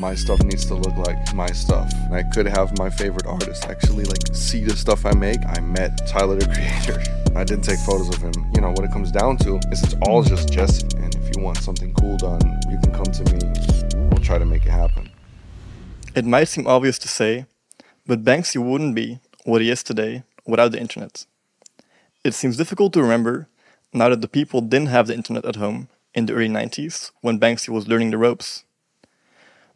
my stuff needs to look like my stuff. And I could have my favorite artist actually like see the stuff I make. I met Tyler the Creator. I didn't take photos of him. You know, what it comes down to is it's all just Jesse. And if you want something cool done, you can come to me. We'll try to make it happen. It might seem obvious to say, but Banksy wouldn't be what he is today without the internet. It seems difficult to remember now that the people didn't have the internet at home in the early 90s when Banksy was learning the ropes.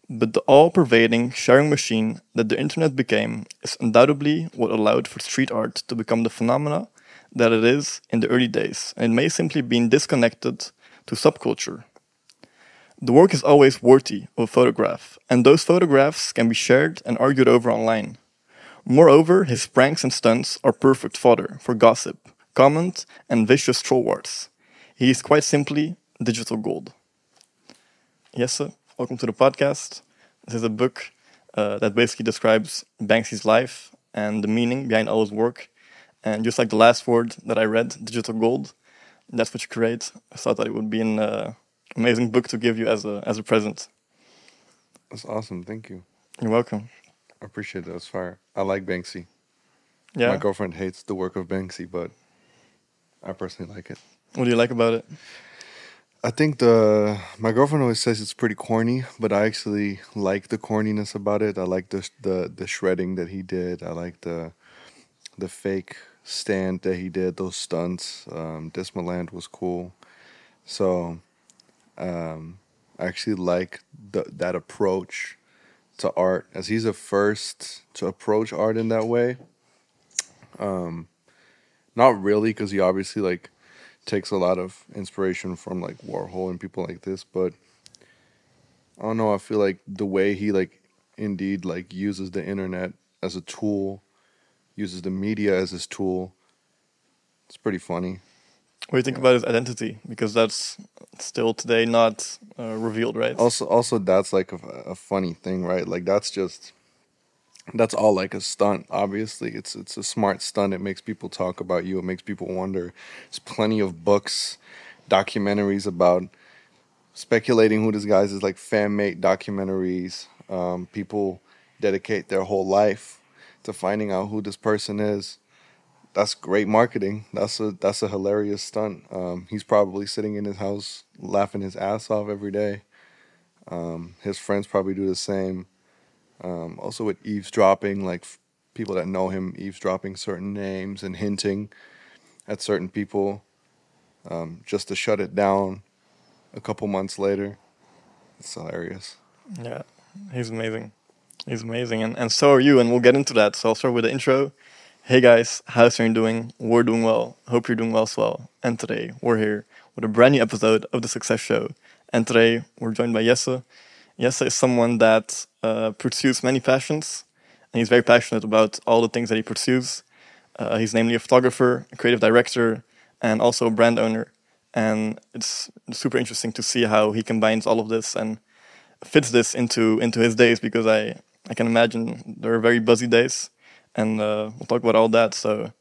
But the all pervading sharing machine that the internet became is undoubtedly what allowed for street art to become the phenomena that it is in the early days, and it may simply be disconnected to subculture. The work is always worthy of a photograph, and those photographs can be shared and argued over online. Moreover, his pranks and stunts are perfect fodder for gossip, comment, and vicious troll wars. He is quite simply digital gold. Jesse, welcome to the podcast. This is a book uh, that basically describes Banksy's life and the meaning behind all his work. And just like the last word that I read, digital gold, that's what you create. I thought that it would be an uh, amazing book to give you as a as a present. That's awesome. Thank you. You're welcome. I appreciate that. That's fire. I like Banksy. Yeah. My girlfriend hates the work of Banksy, but I personally like it. What do you like about it? I think the my girlfriend always says it's pretty corny, but I actually like the corniness about it. I like the the the shredding that he did. I like the the fake stand that he did. Those stunts. Um, Dismaland was cool. So, um, I actually like the, that approach to art, as he's the first to approach art in that way. Um, not really, because he obviously like takes a lot of inspiration from like Warhol and people like this, but I don't know. I feel like the way he like indeed like uses the internet as a tool, uses the media as his tool. It's pretty funny. What do you think about his identity? Because that's still today not uh, revealed, right? Also, also that's like a, a funny thing, right? Like that's just that's all like a stunt. Obviously, it's it's a smart stunt. It makes people talk about you. It makes people wonder. There's plenty of books, documentaries about speculating who this guy is. Like fan made documentaries. Um, people dedicate their whole life to finding out who this person is. That's great marketing. That's a that's a hilarious stunt. Um, he's probably sitting in his house laughing his ass off every day. Um, his friends probably do the same um, also with eavesdropping, like f- people that know him eavesdropping certain names and hinting at certain people, um, just to shut it down. A couple months later, it's hilarious. Yeah, he's amazing. He's amazing, and and so are you. And we'll get into that. So I'll start with the intro. Hey guys, how's everyone doing? We're doing well. Hope you're doing well as well. And today we're here with a brand new episode of the Success Show. And today we're joined by Jesse. Jesse is someone that uh, pursues many passions, and he's very passionate about all the things that he pursues. Uh, he's namely a photographer, a creative director, and also a brand owner. And it's super interesting to see how he combines all of this and fits this into into his days because I I can imagine there are very busy days, and uh, we'll talk about all that. So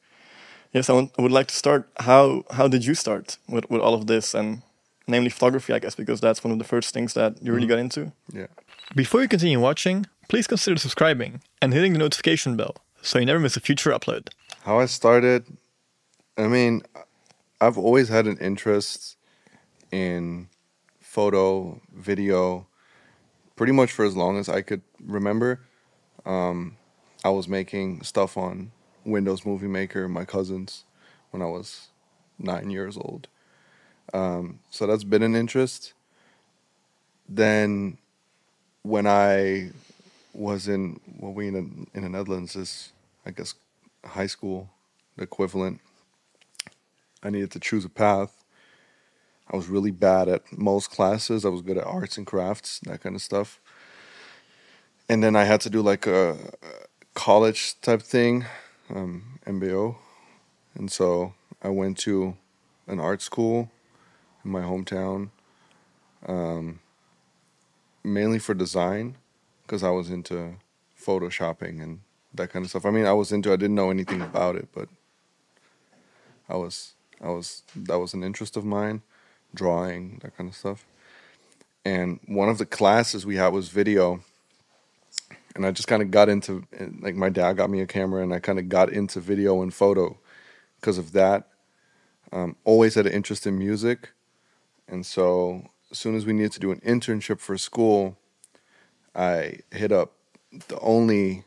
yes, I, want, I would like to start. How how did you start with with all of this and namely photography, I guess, because that's one of the first things that you really got into. Yeah. Before you continue watching, please consider subscribing and hitting the notification bell so you never miss a future upload. How I started, I mean, I've always had an interest in photo, video, pretty much for as long as I could remember. Um, I was making stuff on Windows Movie Maker, my cousins, when I was nine years old. Um, so that's been an interest. Then, when I was in what we in the, in the Netherlands is, I guess, high school, equivalent. I needed to choose a path. I was really bad at most classes. I was good at arts and crafts, that kind of stuff. And then I had to do like a college type thing, um, MBO. And so I went to an art school in my hometown, um, mainly for design, because I was into photoshopping and that kind of stuff. I mean, I was into. I didn't know anything about it, but I was. I was. That was an interest of mine, drawing that kind of stuff. and one of the classes we had was video and i just kind of got into like my dad got me a camera and i kind of got into video and photo because of that um, always had an interest in music and so as soon as we needed to do an internship for school i hit up the only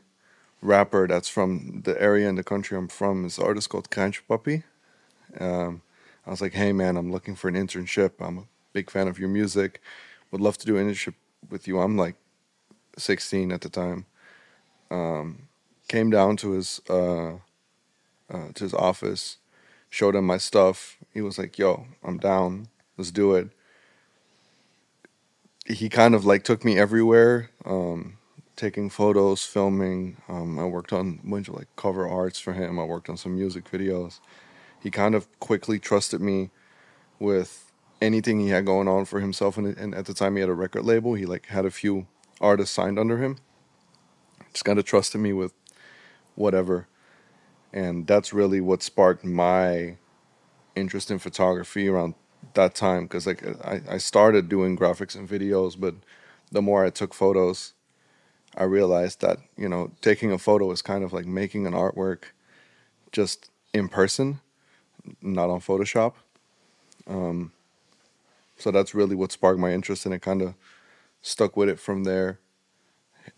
rapper that's from the area in the country i'm from is an artist called Kraantje Pappie. Um, I was like, hey man, I'm looking for an internship. I'm a big fan of your music. Would love to do an internship with you. I'm like 16 at the time. Um, came down to his uh, uh, to his office, showed him my stuff. He was like, "Yo, I'm down. Let's do it." He kind of like took me everywhere, um, taking photos, filming. Um, I worked on a bunch of like cover arts for him. I worked on some music videos. He kind of quickly trusted me with anything he had going on for himself and, and at the time he had a record label he like had a few artists signed under him just kind of trusted me with whatever and that's really what sparked my interest in photography around that time because like I, I started doing graphics and videos but the more i took photos i realized that you know taking a photo is kind of like making an artwork just in person not on photoshop. Um, so that's really what sparked my interest and it kind of stuck with it from there.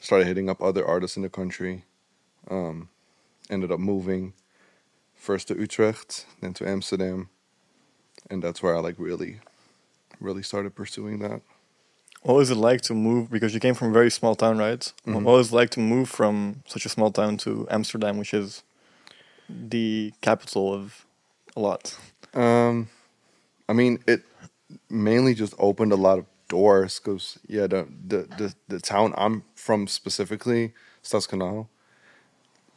Started hitting up other artists in the country um, ended up moving first to utrecht then to amsterdam and that's where i like really really started pursuing that What was it like to move? Because you came from a very small town, right? Mhm. What was it like to move from such a small town to Amsterdam, which is the capital of a lot? um, i mean it mainly just opened a lot of doors because yeah the, the the the town i'm from specifically Stadskanaal,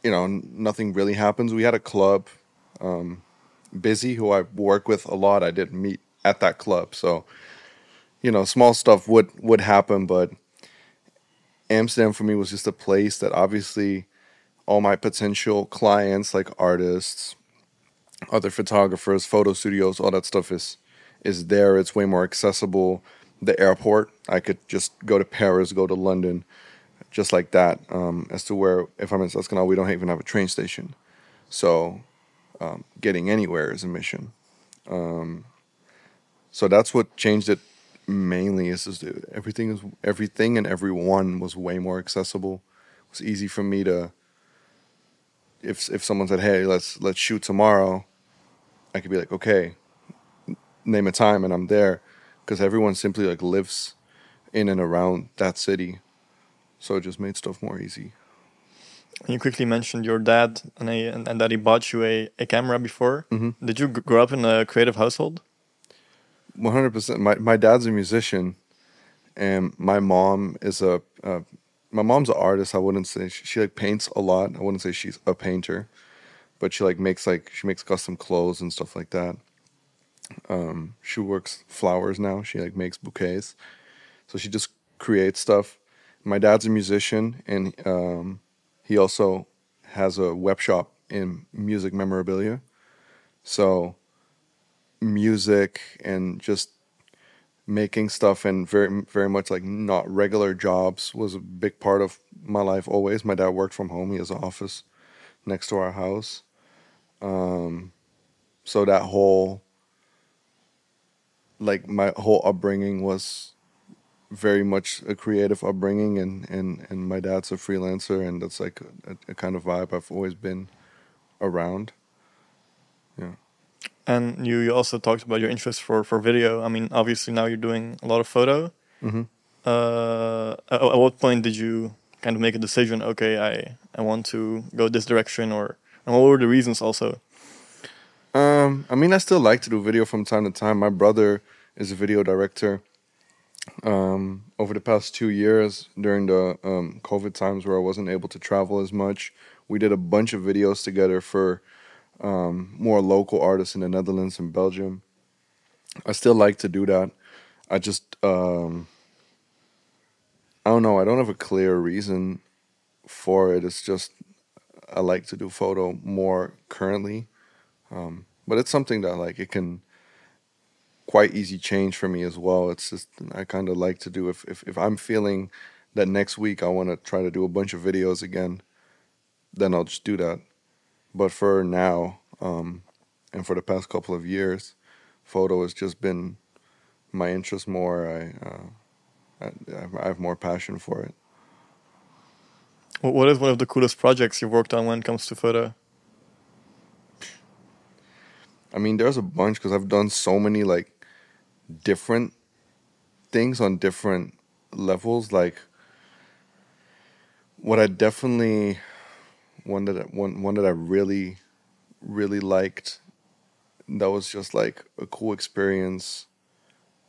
you know nothing really happens we had a club um Bizzey who i work with a lot i didn't meet at that club. So you know small stuff would would happen but amsterdam for me was just a place that obviously all my potential clients like artists other photographers photo studios all that stuff is is there. It's way more accessible. The airport i could just go to paris go to london just like that. Um, as to where if i'm in Stadskanaal, we don't even have a train station. So um, getting anywhere is a mission. Um, so that's what changed it mainly is that everything is everything and everyone was way more accessible. It was easy for me to if if someone said hey let's let's shoot tomorrow i could be like okay name a time and i'm there because everyone simply like lives in and around that city. So it just made stuff more easy you quickly mentioned your dad and, a, and, that he bought you a, a camera before. Mhm. Did you grow up in a creative household? 100% my, my dad's a musician and my mom is a uh, my mom's an artist. I wouldn't say she, she like paints a lot. I wouldn't say she's a painter but she like makes like she makes custom clothes and stuff like that. Um she works flowers now. She like makes bouquets. So she just creates stuff. My dad's a musician and um he also has a web shop in music memorabilia. So music and just making stuff and very very much like not regular jobs was a big part of my life always. My dad worked from home. He has an office next to our house. Um so that whole like my whole upbringing was very much a creative upbringing and and and my dad's a freelancer and that's like a, a kind of vibe i've always been around Yeah. And you, you also talked about your interest for, for video. I mean, obviously now you're doing a lot of photo. mm-hmm. Uh, at, at what point did you kind of make a decision? Okay, I, I want to go this direction, or and what were the reasons also? Um, I mean, I still like to do video from time to time. My brother is a video director. Um, over the past two years, during the um, COVID times where I wasn't able to travel as much, we did a bunch of videos together for um, more local artists in the Netherlands and Belgium. I still like to do that. I just, um, I don't know. I don't have a clear reason for it. It's just I like to do photo more currently. Um, but it's something that like it can quite easy change for me as well. It's just I kind of like to do if, if if I'm feeling that next week I want to try to do a bunch of videos again, then I'll just do that. But for now, um, and for the past couple of years, photo has just been my interest more. I, uh, I, I have more passion for it. What is one of the coolest projects you've worked on when it comes to photo? I mean, there's a bunch because I've done so many like different things on different levels. Like, what I definitely one that one one that I really really liked that was just like a cool experience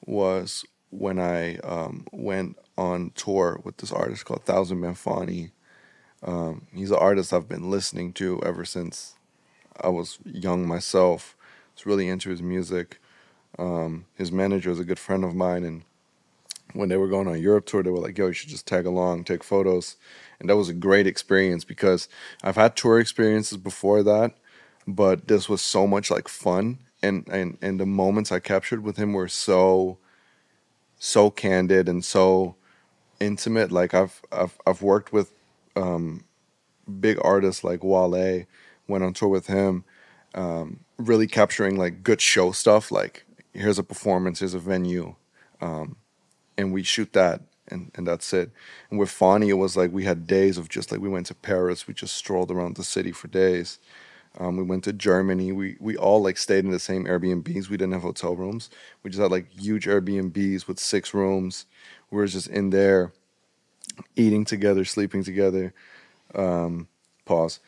was when I um, went on tour with this artist called Thouxanbanfauni. Um, he's an artist I've been listening to ever since I was young myself. I was really into his music. Um, his manager is a good friend of mine, and when they were going on Europe tour, they were like, "Yo, you should just tag along, take photos," and that was a great experience because I've had tour experiences before that, but this was so much like fun, and and and the moments I captured with him were so so candid and so intimate. Like I've I've I've worked with um, big artists like Wale, went on tour with him, um, really capturing like good show stuff. Like here's a performance, here's a venue, um, and we shoot that. And, and that's it. And with Fauni, it was like we had days of just like we went to Paris, we just strolled around the city for days. Um, we went to Germany. We we all like stayed in the same Airbnbs. We didn't have hotel rooms. We just had like huge Airbnbs with six rooms. We were just in there, eating together, sleeping together. Um, pause,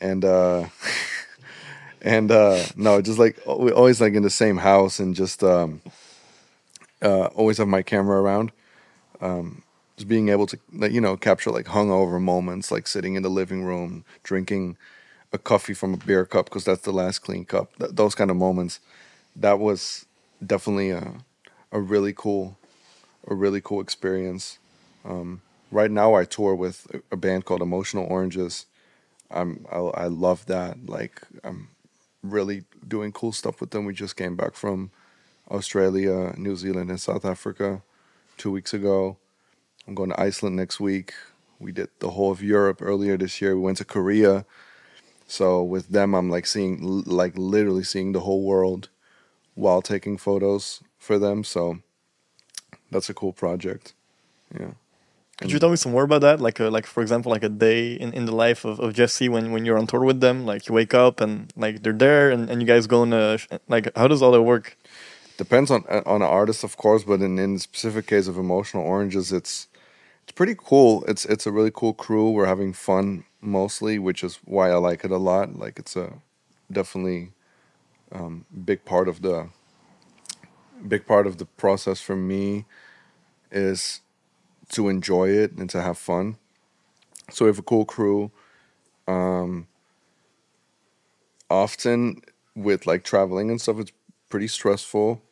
and uh, and uh, no, just like we always like in the same house and just um, uh, always have my camera around. Um, just being able to you know capture like hungover moments, like sitting in the living room drinking a coffee from a beer cup because that's the last clean cup. Th- those kind of moments, that was definitely a a really cool, a really cool experience. Um, right now, I tour with a band called Emotional Oranges. I'm I, I love that. Like I'm really doing cool stuff with them. We just came back from Australia, New Zealand, and South Africa two weeks ago. I'm going to Iceland next week. We did the whole of Europe earlier this year. We went to Korea so with them, I'm like seeing, like literally seeing the whole world while taking photos for them. So that's a cool project. Yeah. Could you tell me some more about that? Like, a, like for example, like a day in, in the life of, of Jesse when, when you're on tour with them. Like you wake up and like they're there, and, and you guys go on a like. How does all that work? Depends on on an artist, of course, but in in specific case of Emotional Oranges, it's it's pretty cool. It's it's a really cool crew. We're having fun mostly, which is why I like it a lot. Like it's a definitely um, big part of the big part of the process for me is to enjoy it and to have fun. So we have a cool crew. Um, often with like traveling and stuff, it's pretty stressful.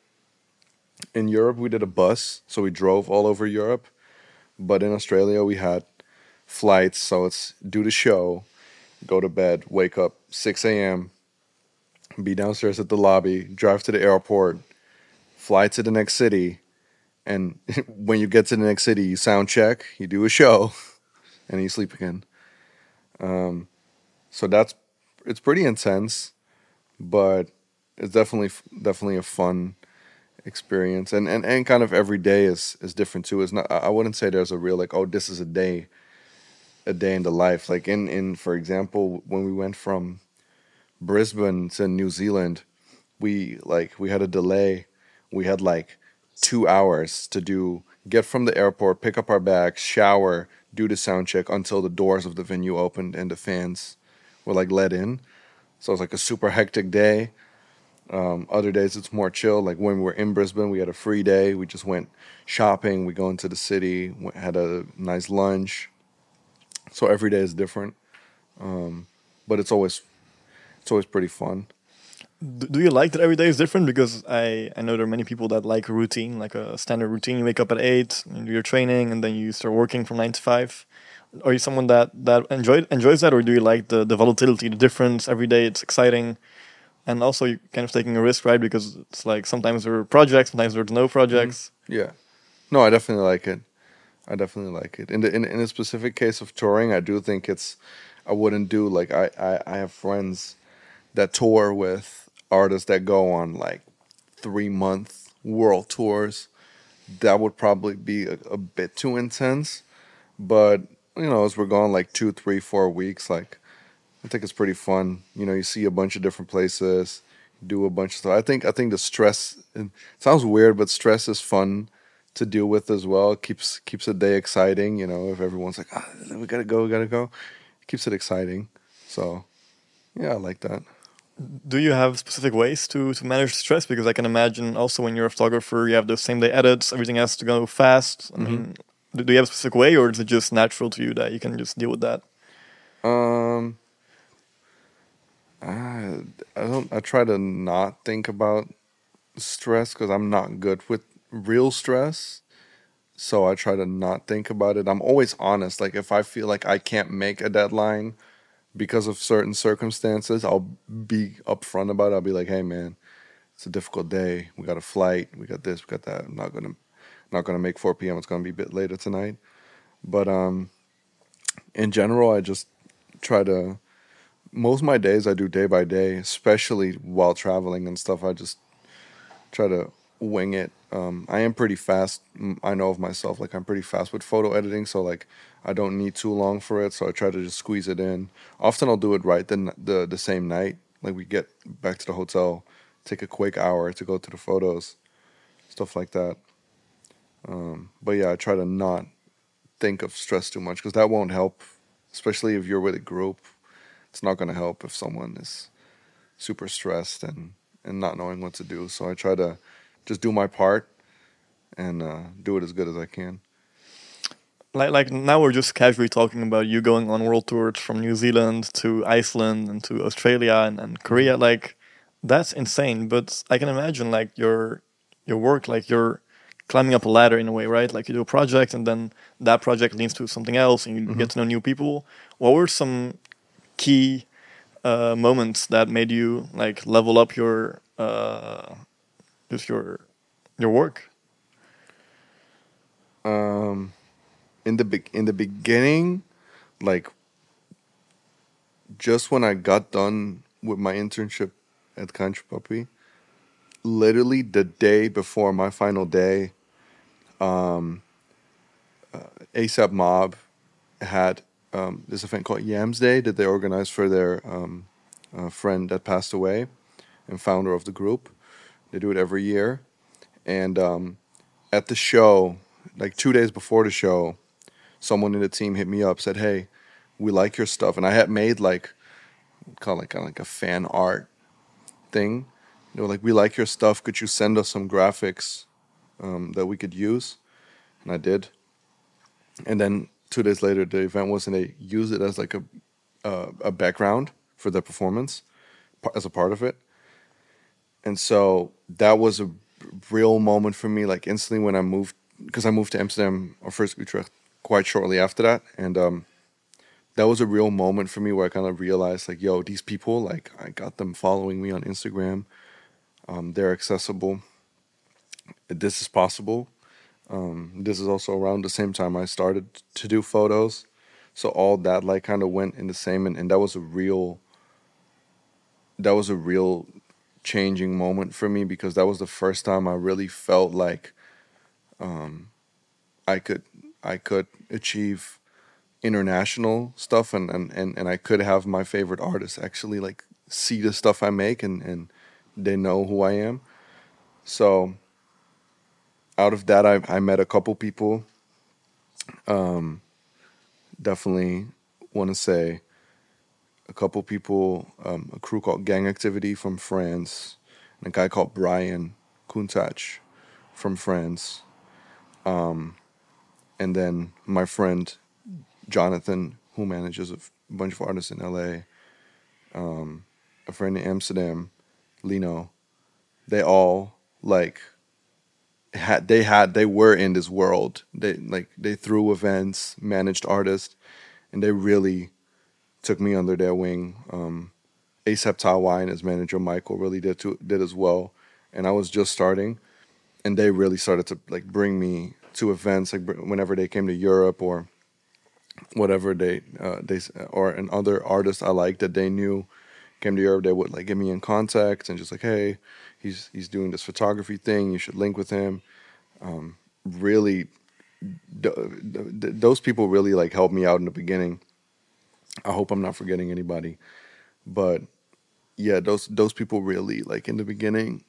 In Europe, we did a bus, so we drove all over Europe. But in Australia, we had flights. So it's do the show, go to bed, wake up 6 a.m., be downstairs at the lobby, drive to the airport, fly to the next city. And when you get to the next city, you sound check, you do a show, and you sleep again. Um, so that's it's pretty intense, but it's definitely definitely a fun experience. And and and kind of every day is is different too. It's not I wouldn't say there's a real like oh this is a day a day in the life. Like in in for example, when we went from Brisbane to New Zealand, we like we had a delay. We had like two hours to do get from the airport, pick up our bags, shower, do the sound check until the doors of the venue opened and the fans were like let in. So it was like a super hectic day. Um, other days it's more chill. Like when we were in Brisbane, we had a free day. We just went shopping. We go into the city, had a nice lunch, so every day is different, um, but it's always it's always pretty fun. Do you like that every day is different? Because I, I know there are many people that like routine, like a standard routine. You wake up at eight, you do your training, and then you start working from nine to five. Are you someone that that enjoy, enjoys that, or do you like the, the volatility, the difference every day? It's exciting. and also you're kind of taking a risk, right? Because it's like sometimes there are projects, sometimes there's no projects. Mm-hmm. Yeah. No, I definitely like it. I definitely like it. In the in, in a specific case of touring, I do think it's I wouldn't do like I, I, I have friends that tour with artists that go on like three month world tours. That would probably be a, a bit too intense. But, you know, as we're going like two, three, four weeks, like I think it's pretty fun. You know, you see a bunch of different places, do a bunch of stuff. I think I think the stress sounds weird, but stress is fun to deal with as well. It keeps keeps a day exciting. You know, if everyone's like, ah, we gotta go, we gotta go, it keeps it exciting. So, yeah, I like that. Do you have specific ways to to manage stress? Because I can imagine also when you're a photographer, you have those same day edits. Everything has to go fast. I mean, do, do you have a specific way, or is it just natural to you that you can just deal with that? Um, I, I don't. I try to not think about stress because I'm not good with real stress. So I try to not think about it. I'm always honest. Like if I feel like I can't make a deadline because of certain circumstances, I'll be upfront about it. I'll be like, "Hey, man, it's a difficult day. We got a flight. We got this. We got that. I'm not gonna, not gonna make 4 p.m. It's gonna be a bit later tonight." But um, in general, I just try to most my days I do day by day, especially while traveling and stuff. I just try to wing it. Um, I am pretty fast. I know of myself, like I'm pretty fast with photo editing, so like I don't need too long for it. So I try to just squeeze it in. Often I'll do it right the n- the the same night. Like we get back to the hotel, take a quick hour to go to the photos, stuff like that. Um, but yeah, I try to not think of stress too much because that won't help, especially if you're with a group it's not going to help if someone is super stressed and and not knowing what to do. So I try to just do my part and uh, do it as good as I can. Like like now we're just casually talking about you going on world tours from New Zealand to Iceland and to Australia and, and Korea. Like that's insane. But I can imagine like your your work, like you're climbing up a ladder in a way, right? Like you do a project and then that project leads to something else and you get to know new people. What were some key uh, moments that made you like level up your uh, just your your work? Um, in the be- in the beginning, like just when I got done with my internship at Kraantje Pappie, literally the day before my final day, um, uh, ASAP Mob had um, this event called Yams Day that they organized for their um, uh, friend that passed away and founder of the group. They do it every year, and um, at the show, like two days before the show, someone in the team hit me up said, "Hey, we like your stuff," and I had made like it like kind of like a fan art thing. They were like, "We like your stuff. Could you send us some graphics um, that we could use?" And I did. And then two days later, the event was, and they used it as like a uh, a background for the performance as a part of it. And so that was a real moment for me. Like instantly when I moved, because I moved to Amsterdam or first Utrecht quite shortly after that, and um, that was a real moment for me where I kind of realized like, yo, these people, like I got them following me on Instagram. Um, they're accessible. This is possible. Um, this is also around the same time I started to do photos. So all that like kind of went in the same and, and that was a real that was a real changing moment for me because that was the first time I really felt like um, I could I could achieve international stuff and, and, and, and I could have my favorite artists actually like see the stuff I make and, and they know who I am. So out of that I, I met a couple people. Um, definitely want to say a couple people, um, a crew called Gang Activity from France, and a guy called Brian Kuntach from France. Um, and then my friend Jonathan, who manages a bunch of artists in LA, um, a friend in Amsterdam, Lino, they all like had they had they were in this world. They like they threw events, managed artists, and they really took me under their wing. Um, ASAP Tawai and his manager Michael really did to, did as well. And I was just starting, and they really started to like bring me to events like whenever they came to Europe or whatever they uh, they or an other artist I liked that they knew came to Europe, they would like get me in contact and just like, hey, he's he's doing this photography thing. You should link with him. Um, really, th- th- those people really like helped me out in the beginning. I hope I'm not forgetting anybody, but yeah, those those people really like in the beginning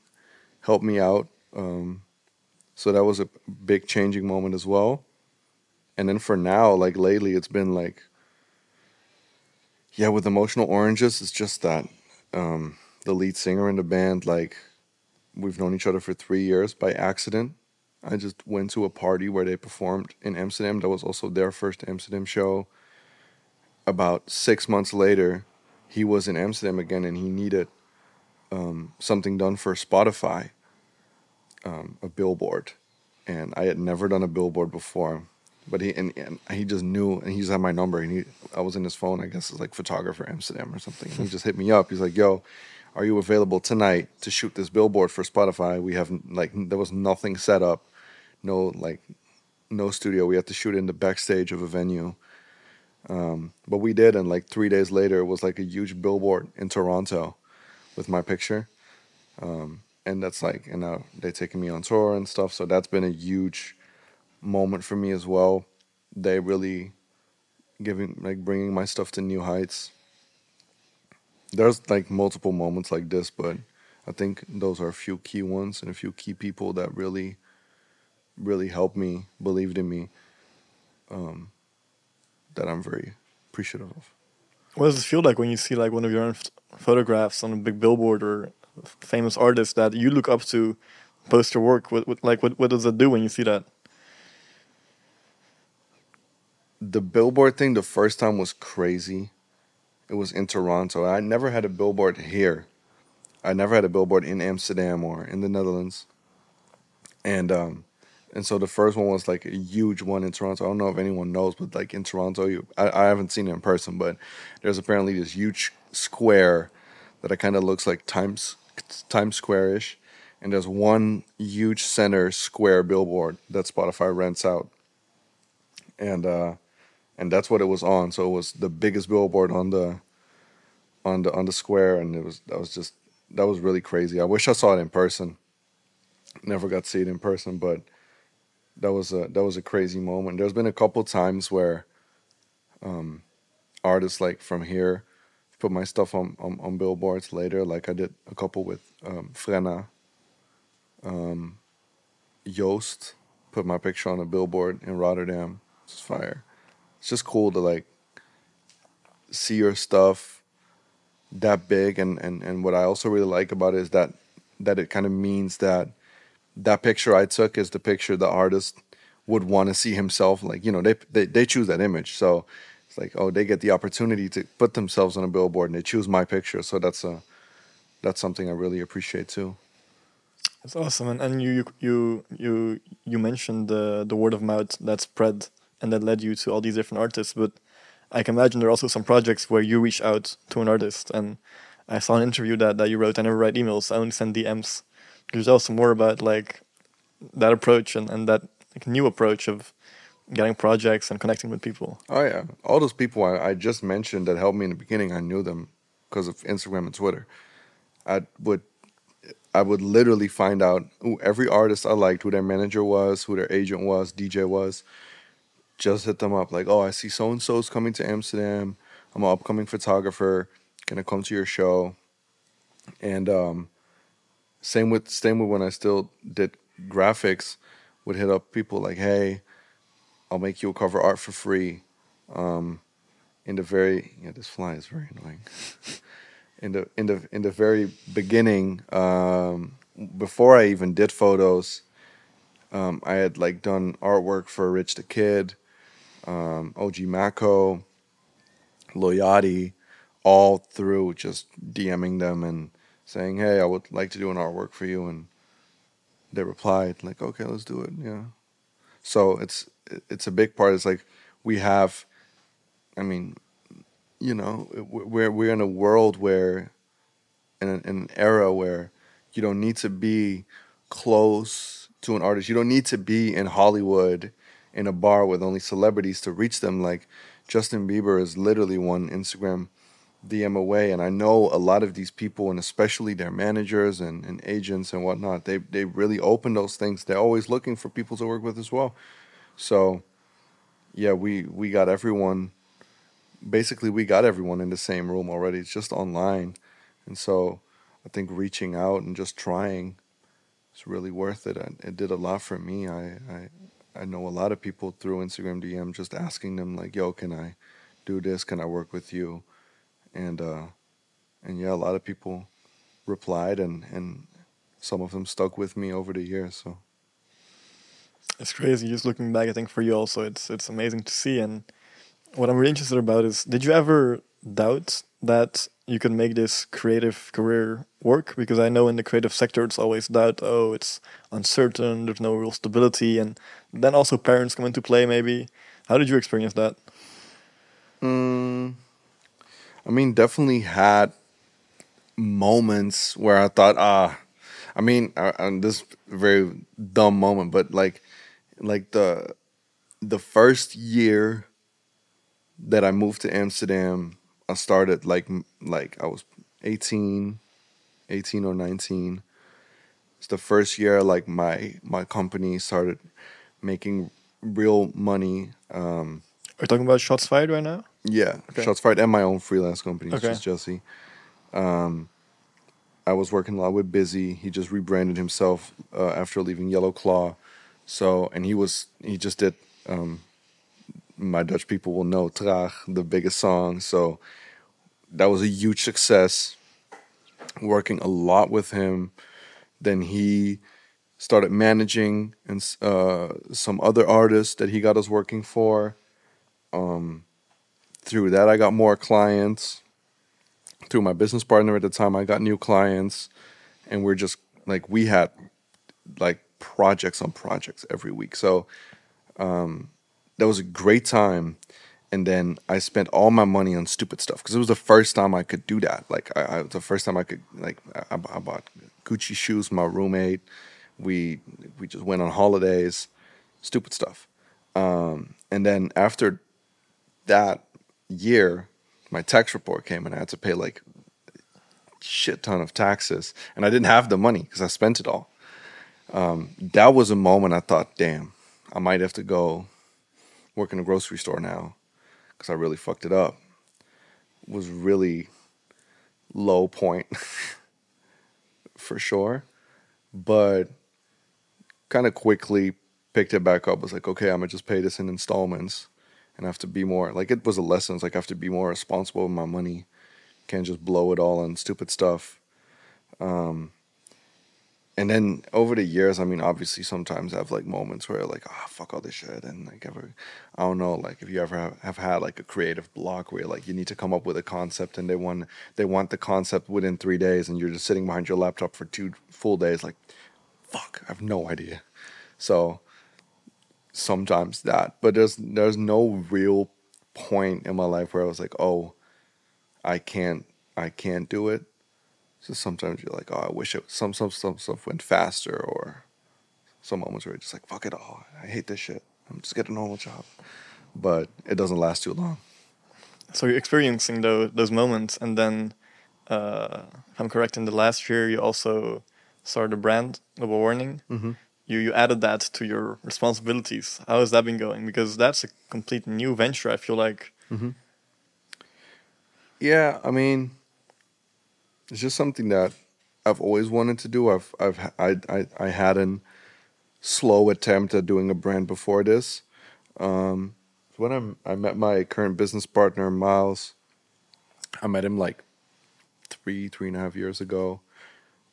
helped me out. Um, so that was a big changing moment as well. And then for now, like lately, it's been like yeah, with emotional oranges, it's just that um, the lead singer in the band, like we've known each other for three years by accident. I just went to a party where they performed in Amsterdam. That was also their first Amsterdam show. About six months later, he was in Amsterdam again and he needed um, something done for Spotify, um, a billboard. And I had never done a billboard before but he and, and he just knew and he just had my number and he I was in his phone I guess it's like photographer Amsterdam or something. He just hit me up. He's like yo are you available tonight to shoot this billboard for Spotify? We have like there was nothing set up. No like no studio. We had to shoot in the backstage of a venue um, but we did and like three days later it was like a huge billboard in Toronto with my picture um, and that's like and now they're taking me on tour and stuff so that's been a huge moment for me as well. They really giving like bringing my stuff to new heights. There's like multiple moments like this, but I think those are a few key ones and a few key people that really, really helped me, believed in me. Um, that I'm very appreciative of. What does it feel like when you see like one of your own photographs on a big billboard or famous artist that you look up to post your work? What, what like what what does it do when you see that? the billboard thing the first time was crazy. It was in Toronto. I never had a billboard here. I never had a billboard in Amsterdam or in the Netherlands. And um and so the first one was like a huge one in Toronto. I don't know if anyone knows, but like in Toronto, you I, I haven't seen it in person, but there's apparently this huge square that it kind of looks like Times Times Square ish, and there's one huge center square billboard that Spotify rents out, and uh, and that's what it was on. So it was the biggest billboard on the on the on the square, and it was that was just that was really crazy. I wish I saw it in person. Never got to see it in person, but that was a that was a crazy moment. There's been a couple times where um, artists like from here put my stuff on, on, on billboards later. Like I did a couple with um, Frenna. Um, Joost put my picture on a billboard in Rotterdam. It's fire it's just cool to like see your stuff that big and and and what I also really like about it is that that it kind of means that that picture I took is the picture the artist would want to see himself like you know they, they they choose that image so it's like oh they get the opportunity to put themselves on a billboard and they choose my picture so that's a that's something I really appreciate too that's awesome and, and you you you you mentioned the the word of mouth that spread and that led you to all these different artists. But I can imagine there are also some projects where you reach out to an artist. And I saw an interview that, that you wrote. I never write emails. I only send DMs. Could you tell us more about like that approach and, and that like, new approach of getting projects and connecting with people? Oh yeah, all those people I, I just mentioned that helped me in the beginning. I knew them because of Instagram and Twitter. I would I would literally find out who every artist I liked, who their manager was, who their agent was, DJ was, just hit them up like, oh, I see so and so's coming to Amsterdam. I'm an upcoming photographer. Gonna come to your show. And um, same with same with when I still did graphics, would hit up people like, hey, I'll make you a cover art for free. Um, in the very yeah, this fly is very annoying. in the in the in the very beginning, um, before I even did photos, um, I had like done artwork for Rich the Kid um, OG Maco, Loyati, all through just DMing them and saying, "Hey, I would like to do an artwork for you," and they replied like, "Okay, let's do it." Yeah. So it's it's a big part. It's like we have, I mean, you know, we're we're in a world where in an, in an era where you don't need to be close to an artist. You don't need to be in Hollywood in a bar with only celebrities to reach them. Like Justin Bieber is literally one Instagram DM away, and I know a lot of these people, and especially their managers and, and agents and whatnot. They they really open those things. They're always looking for people to work with as well. So, yeah, we we got everyone. Basically, we got everyone in the same room already. It's just online, and so I think reaching out and just trying is really worth it. It did a lot for me. I I I know a lot of people through Instagram DM just asking them like, "Yo, can I do this? Can I work with you?" And uh, and yeah, a lot of people replied, and and some of them stuck with me over the years. So It's crazy. Just looking back, I think for you also, it's it's amazing to see. And what I'm really interested about is, did you ever doubt that you could make this creative career work? Because I know in the creative sector, it's always doubt. Oh, it's uncertain. There's no real stability, and then also parents come into play. Maybe. How did you experience that? Mm, I mean, definitely had moments where I thought, ah, I mean, I, and this very dumb moment, but like, like the the first year that I moved to Amsterdam, I started like like I was 18, 18 or 19. It's the first year like my my company started making real money. Um, Are you talking about shots fired right now? Yeah, Okay. Shots Fired and my own freelance company, Okay. just Jesse. Um, I was working a lot with Bizzey. He just rebranded himself uh, after leaving Yellow Claw. So, and he was he just did. Um, my Dutch people will know Traag, the biggest song. So that was a huge success. Working a lot with him. Then he started managing and uh, some other artists that he got us working for. Um, through that, I got more clients. Through my business partner at the time, I got new clients, and we're just like we had like projects on projects every week. So um, that was a great time. And then I spent all my money on stupid stuff because it was the first time I could do that. Like I, I the first time I could like I, I bought Gucci shoes. My roommate, we we just went on holidays, stupid stuff. Um, and then after that year, my tax report came and I had to pay like shit ton of taxes, and I didn't have the money because I spent it all. Um, that was a moment I thought, damn, I might have to go work in a grocery store now because I really fucked it up. It was really low point for sure, but kind of quickly picked it back up. Was like, okay, I'm gonna just pay this in installments, and I have to be more like it was a lesson. It's like I have to be more responsible with my money. Can't just blow it all on stupid stuff. Um, and then over the years, I mean, obviously, sometimes I have like moments where like, ah, fuck all this shit, and like ever, I don't know, like if you ever have, have had like a creative block where like you need to come up with a concept and they want they want the concept within three days, and you're just sitting behind your laptop for two full days, like, fuck, I have no idea. So sometimes that, but there's there's no real point in my life where I was like, oh, I can't I can't do it. So sometimes you're like, oh, I wish it some some some stuff went faster, or some moments where you're just like, fuck it all, I hate this shit. I'm just get a normal job, but it doesn't last too long. So you're experiencing those those moments, and then, uh, if I'm correct, in the last year you also started a brand, Global Warning. Mm-hmm. You you added that to your responsibilities. How has that been going? Because that's a complete new venture. I feel like. Yeah, I mean, it's just something that I've always wanted to do. I've I've I I, I had an slow attempt at doing a brand before this. Um, when I'm, I met my current business partner Miles, I met him like three three and a half years ago.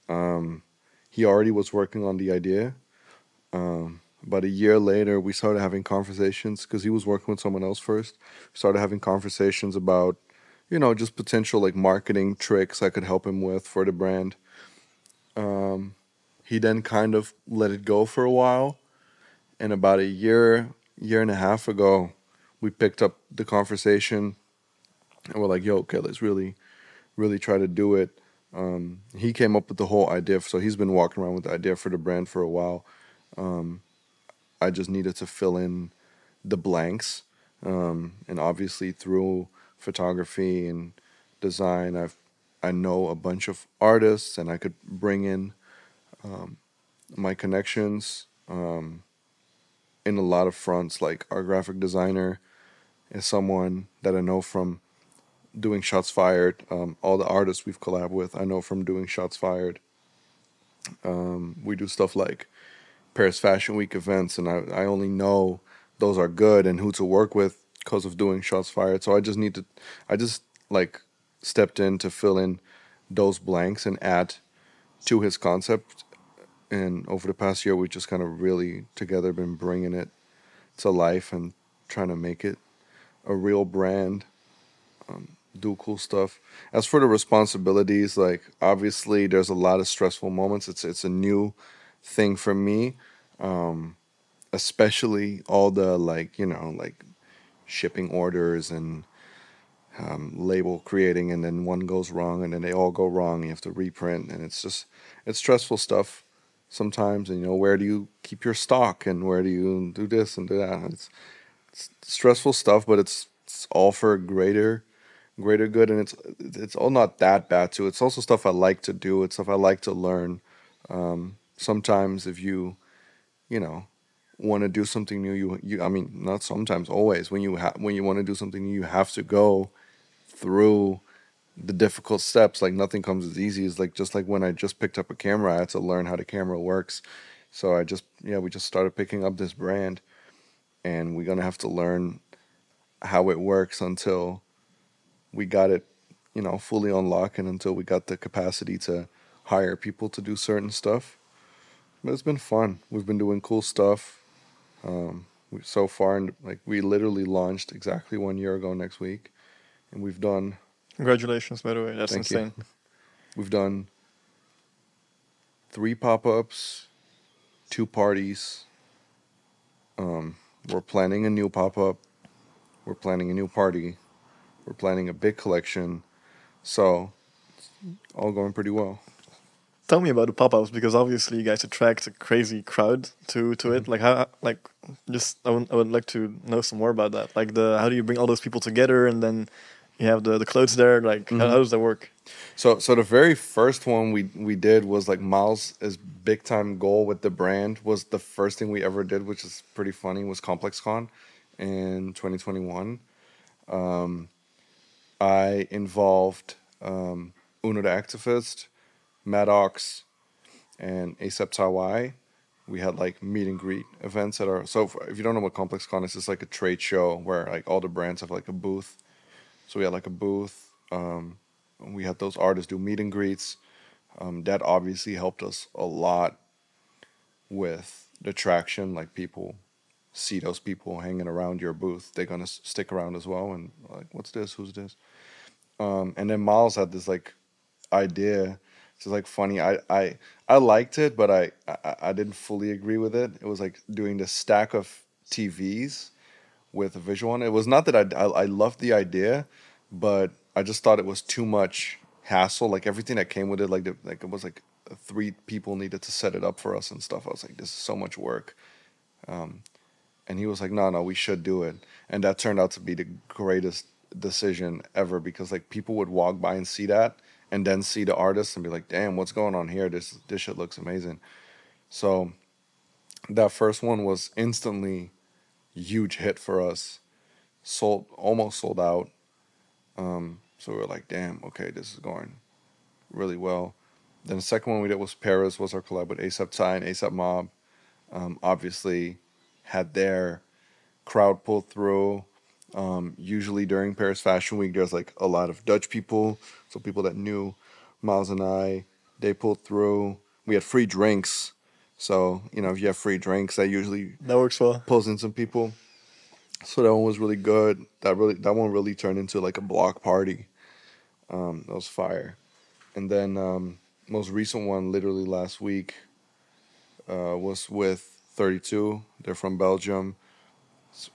Um, he already was working on the idea. Um, about a year later, we started having conversations because he was working with someone else first. We started having conversations about you know, just potential like marketing tricks I could help him with for the brand. Um, he then kind of let it go for a while, and about a year, year and a half ago, we picked up the conversation, and we're like, "Yo, okay, let's really, really try to do it." Um, he came up with the whole idea, so he's been walking around with the idea for the brand for a while. Um, I just needed to fill in the blanks, um, and obviously through photography and design, I've I know a bunch of artists, and I could bring in um, my connections um, in a lot of fronts. Like our graphic designer is someone that I know from doing Shots Fired. Um, all the artists we've collabed with, I know from doing Shots Fired. Um, we do stuff like Paris Fashion Week events, and I, I only know those are good and who to work with because of doing Shots Fired. So I just need to, I just like stepped in to fill in those blanks and add to his concept. And over the past year, we've just kind of really together been bringing it to life and trying to make it a real brand. Um, do cool stuff. As for the responsibilities, like obviously there's a lot of stressful moments. It's it's a new thing for me. Um, especially all the like, you know, like shipping orders and um, label creating and then one goes wrong and then they all go wrong. You have to reprint and it's just it's stressful stuff sometimes. And you know, where do you keep your stock and where do you do this and do that? It's, it's stressful stuff, but it's, it's all for greater greater good and it's it's all not that bad too it's also stuff i like to do it's stuff i like to learn um, sometimes if you you know want to do something new you you i mean not sometimes always. When you have when you want to do something new you have to go through the difficult steps. Like nothing comes as easy as like just like when i just picked up a camera i had to learn how the camera works. So i just yeah we just started picking up this brand and we're gonna have to learn how it works until we got it, you know, fully unlocked and until we got the capacity to hire people to do certain stuff. But it's been fun. We've been doing cool stuff. Um, we, so far, and like we literally launched exactly one year ago next week, and we've done. Congratulations, by the way. That's insane. You. We've done three pop ups, two parties. Um, we're planning a new pop up. We're planning a new party. We're planning a big collection. So, all going pretty well. Tell me about the pop-ups because obviously you guys attract a crazy crowd to to it. Mm-hmm. Like how like just I would, I would like to know some more about that. Like the how do you bring all those people together and then you have the the clothes there. Like how, Mhm. how does that work? So, so the very first one we we did was like Miles' is big time goal with the brand was the first thing we ever did, which is pretty funny. Was ComplexCon in 2021. Um, I involved um, Unotheactivist, Maddox, and ASAP Tawai. We had like meet and greet events at our. So if, you don't know what ComplexCon is, it's like a trade show where like all the brands have like a booth. So we had like a booth. Um, we had those artists do meet and greets. Um, that obviously helped us a lot with the traction. Like people see those people hanging around your booth, they're gonna stick around as well. And like, what's this? Who's this? Um, and then Miles had this like idea. It's like funny. I I I liked it, but I, I I didn't fully agree with it. It was like doing the stack of TVs with a visual on it. It was not that I I, I loved the idea, but I just thought it was too much hassle. Like everything that came with it, like the, like it was like three people needed to set it up for us and stuff. I was like, this is so much work. Um, and he was like, no, no, we should do it. And that turned out to be the greatest decision ever because like people would walk by and see that and then see the artist and be like, damn, what's going on here? This this shit looks amazing. So that first one was instantly huge hit for us. Sold almost sold out. Um, so we were like, damn, okay, this is going really well. Then the second one we did was Paris, was our collab with ASAP Ty and ASAP Mob. Um, obviously had their crowd pull through. Um, usually during Paris Fashion Week, there's like a lot of Dutch people, so people that knew Miles and I, they pulled through. We had free drinks, so you know if you have free drinks, that usually That works well. pulls in some people. So that one was really good. That really that one really turned into like a block party. Um, that was fire. And then um, most recent one, literally last week, uh, was with 32. They're from Belgium.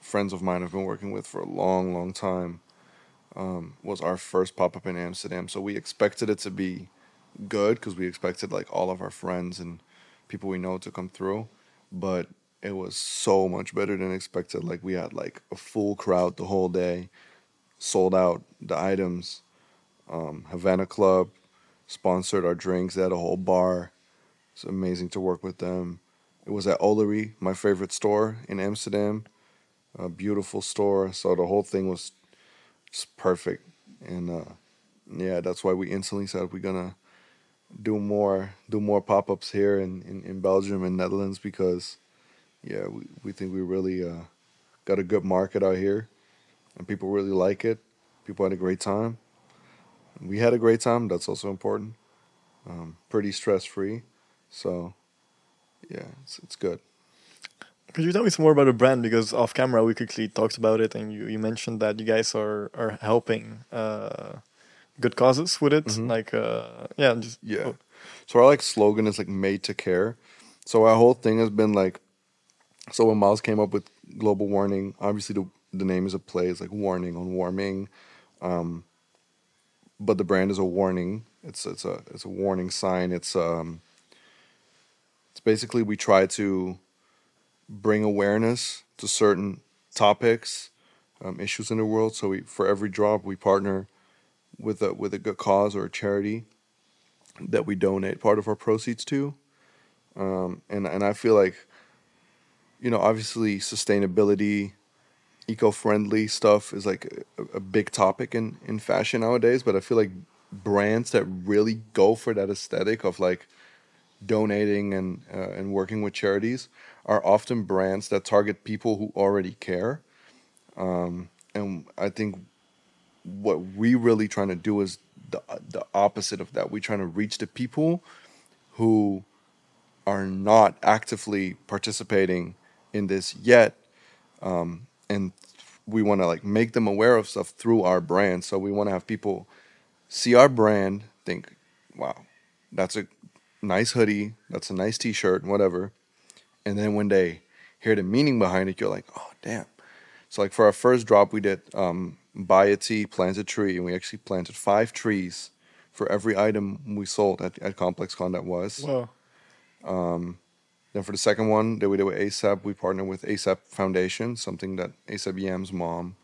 Friends of mine I've been working with for a long, long time. Um, was our first pop up in Amsterdam. So we expected it to be good because we expected like all of our friends and people we know to come through, but it was so much better than expected. Like we had like a full crowd the whole day, sold out the items. Um, Havana Club sponsored our drinks. They had a whole bar. It's amazing to work with them. It was at Olery, my favorite store in Amsterdam. A beautiful store. So the whole thing was perfect. And uh, yeah, that's why we instantly said we're gonna do more do more pop ups here in, in, in Belgium and Netherlands because yeah, we, we think we really uh, got a good market out here and people really like it. People had a great time. We had a great time, that's also important. Um, pretty stress free. So yeah, it's it's good. Could you tell me some more about the brand? Because off camera we quickly talked about it, and you, you mentioned that you guys are are helping uh, good causes with it. Mhm. Like uh, yeah, just Yeah. oh, So our like slogan is like made to care. So our whole thing has been like so when Miles came up with global warning, obviously the the name is a play, it's like warning on warming. Um but the brand is a warning. It's it's a it's a warning sign. It's um it's basically we try to bring awareness to certain topics, um, issues in the world. So we for every drop we partner with a with a good cause or a charity that we donate part of our proceeds to. Um, and and I feel like, you know, obviously sustainability, eco-friendly stuff is like a, a big topic in in fashion nowadays. But I feel like brands that really go for that aesthetic of like donating and uh, and working with charities are often brands that target people who already care. Um, and I think what we really trying to do is the the opposite of that. We're trying to reach the people who are not actively participating in this yet, um, and we want to like make them aware of stuff through our brand. So we want to have people see our brand, think, "Wow, that's a nice hoodie, that's a nice T-shirt, whatever," and then when they hear the meaning behind it, you're like, "Oh, damn." So like for our first drop, we did um, buy a tee, plant a tree, and we actually planted five trees for every item we sold at, at ComplexCon. That was. wow. Um, then for the second one that we did with ASAP, we partnered with ASAP Foundation, something that ASAP Yams' mom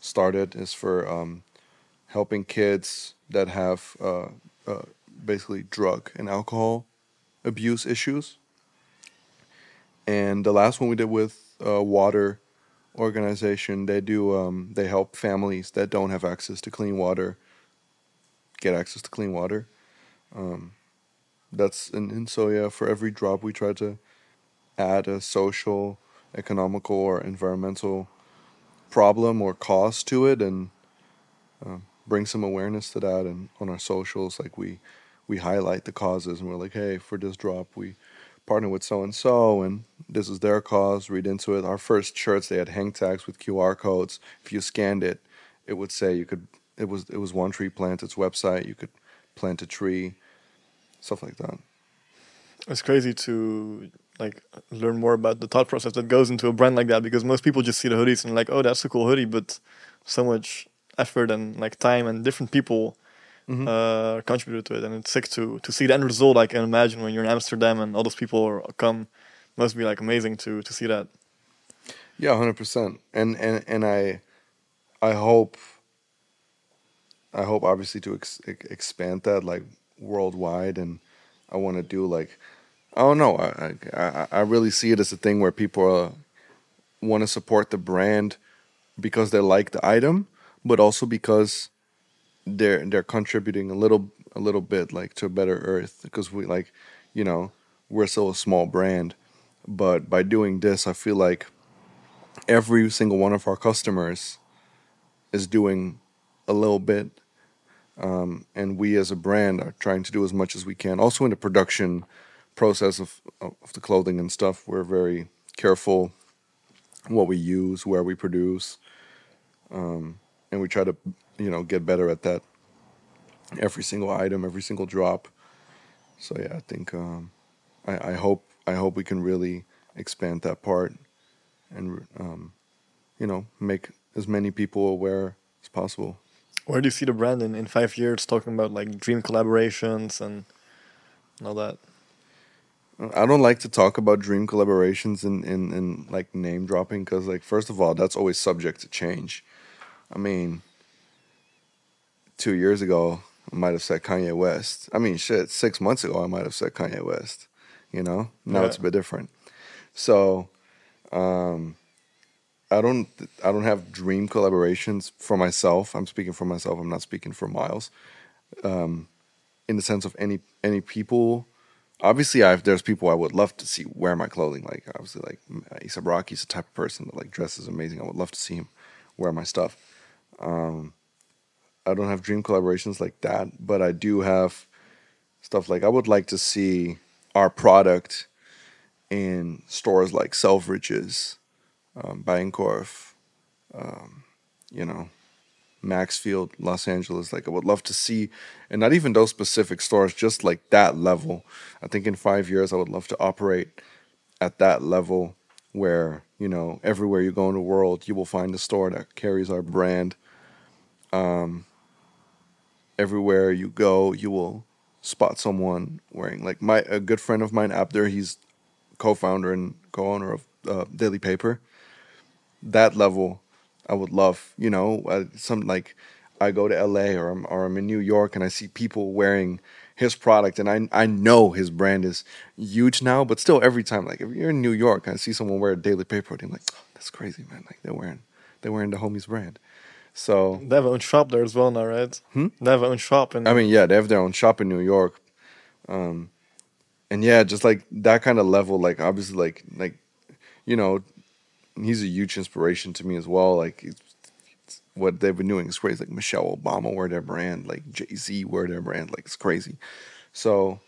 started is for um, helping kids that have uh, uh, basically drug and alcohol abuse issues. And the last one we did with uh, Water organization, they do um, they help families that don't have access to clean water get access to clean water. Um, that's and, and so yeah, for every drop we try to add a social, economical, or environmental problem or cost to it, and uh, bring some awareness to that. And on our socials, like we we highlight the causes, and we're like, hey, for this drop, we partner with so and so, and this is their cause. Read into it. Our first shirts they had hang tags with QR codes. If you scanned it, it would say you could. It was it was One Tree Plant. Its website. You could plant a tree, stuff like that. It's crazy to like learn more about the thought process that goes into a brand like that because most people just see the hoodies and like, oh, that's a cool hoodie, but so much effort and like time and different people Mhm. uh, contributed to it, and it's sick to to see the end result. I can imagine when you're in Amsterdam and all those people are, come, must be like amazing to to see that. Yeah, hundred percent. And and and I, I hope. I hope obviously to ex- expand that like worldwide, and I want to do like, I don't know. I I I really see it as a thing where people uh, want to support the brand because they like the item, but also because they're they're contributing a little a little bit like to a better earth because we like, you know, we're still a small brand, but by doing this, I feel like every single one of our customers is doing a little bit um, and we as a brand are trying to do as much as we can. Also in the production process of, of the clothing and stuff we're very careful what we use where we produce um, and we try to you know get better at that every single item every single drop so yeah i think um, I, I hope i hope we can really expand that part and um, you know make as many people aware as possible Where do you see the brand in, in five years? Talking about like dream collaborations and all that. I don't like to talk about dream collaborations and in, in, in, like name dropping because like first of all that's always subject to change. I mean, two years ago I might have said Kanye West. I mean, shit, six months ago I might have said Kanye West. You know, now Yeah. it's a bit different. So, um, I don't I don't have dream collaborations for myself. I'm speaking for myself. I'm not speaking for Miles. Um, in the sense of any any people. Obviously, I've there's people I would love to see wear my clothing. Like obviously, like ASAP Rocky's the type of person that like dresses amazing. I would love to see him wear my stuff. Um, I don't have dream collaborations like that, but I do have stuff like I would like to see our product in stores like Selfridges, um, Bijenkorf, um, you know, Maxfield, Los Angeles. Like I would love to see, and not even those specific stores, just like that level. I think in five years I would love to operate at that level where you know everywhere you go in the world you will find a store that carries our brand. Um, everywhere you go, you will spot someone wearing like my a good friend of mine Abder. He's co-founder and co-owner of uh, Daily Paper. That level, I would love. You know, uh, some like I go to LA or I'm or I'm in New York and I see people wearing his product and I I know his brand is huge now, but still every time like if you're in New York and I see someone wear a Daily Paper, I'm like, oh, that's crazy, man. Like they're wearing they're wearing the homies brand. So They have own shop there as well now, right? Hmm? They have their own shop and I mean, yeah, they have their own shop in New York. Um, and yeah, just like that kind of level, like obviously, like like you know, he's a huge inspiration to me as well. Like it's, it's, what they've been doing is crazy. Like Michelle Obama wear their brand, like Jay Z wear their brand, like it's crazy. So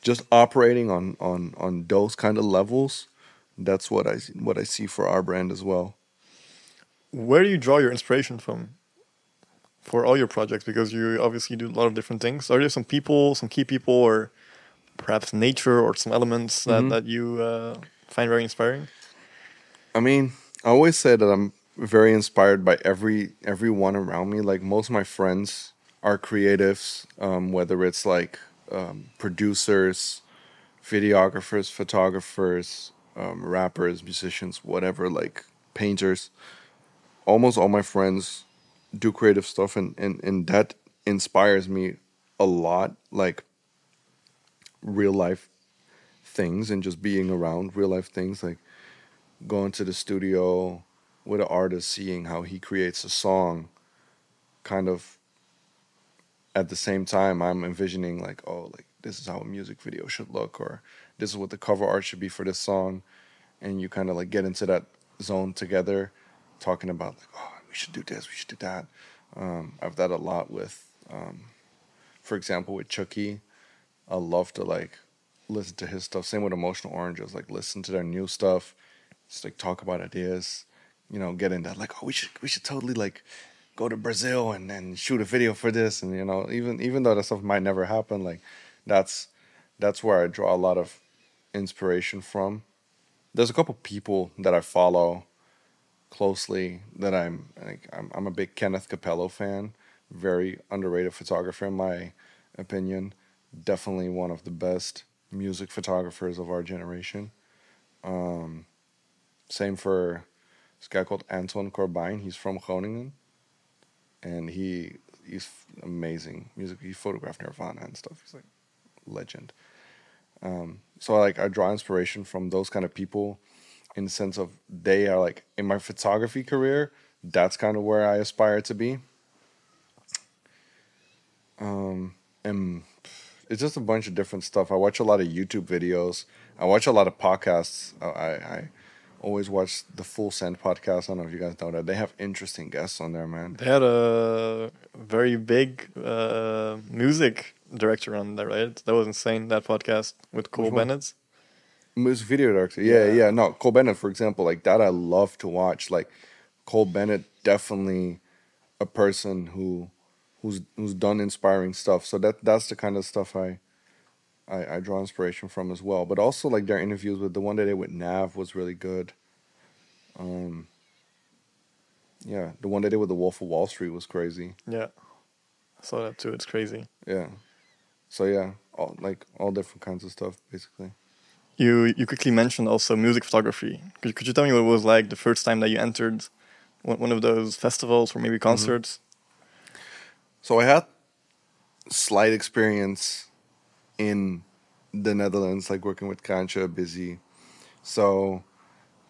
just operating on on on those kind of levels, that's what I what I see for our brand as well. Where do you draw your inspiration from for all your projects? Because you obviously do a lot of different things. Are there some people, some key people, or perhaps nature or some elements that, Mhm. that you uh, find very inspiring? I mean, I always say that I'm very inspired by every everyone around me. Like most of my friends are creatives, um, whether it's like um, producers, videographers, photographers, um, rappers, musicians, whatever, like painters. Almost all my friends do creative stuff, and, and, and that inspires me a lot. Like real life things and just being around real life things like going to the studio with an artist, seeing how he creates a song, kind of at the same time, I'm envisioning like, oh, like this is how a music video should look, or this is what the cover art should be for this song, and you kind of like get into that zone together, talking about like, oh, we should do this, we should do that. Um, I've done a lot with, um, for example, with Chucky. I love to like listen to his stuff. Same with Emotional Oranges, like listen to their new stuff, just like talk about ideas, you know, get in that like, oh, we should we should totally like go to Brazil and then shoot a video for this, and you know, even even though that stuff might never happen, like that's that's where I draw a lot of inspiration from. There's a couple people that I follow closely that I'm like I'm, I'm a big Kenneth Cappello fan, very underrated photographer in my opinion. Definitely one of the best music photographers of our generation. Um, same for this guy called Anton Corbijn. He's from Groningen, and he he's amazing music. He photographed Nirvana and stuff. He's like legend. Um, so like I draw inspiration from those kind of people, in the sense of they are like in my photography career. That's kind of where I aspire to be. Um, and it's just a bunch of different stuff. I watch a lot of YouTube videos. I watch a lot of podcasts. I, I, I always watch the Full Send podcast. I don't know if you guys know that. They have interesting guests on there, man. They had a very big uh, music director on there, right? That was insane. That podcast with Cole? Bennett. Music video director. Yeah, Yeah. yeah, No, Cole Bennett, for example, like that I love to watch. Like Cole Bennett, definitely a person who who's who's done inspiring stuff. So that that's the kind of stuff I I, I draw inspiration from as well. But also like their interviews with the one they did with Nav was really good. Um yeah, the one they did with the Wolf of Wall Street was crazy. Yeah. I saw that too. It's crazy. Yeah. So yeah, all like all different kinds of stuff basically. You you quickly mentioned also music photography. Could could you tell me what it was like the first time that you entered one one of those festivals or maybe concerts? So I had slight experience in the Netherlands, like working with Kraantje, Bizzey. So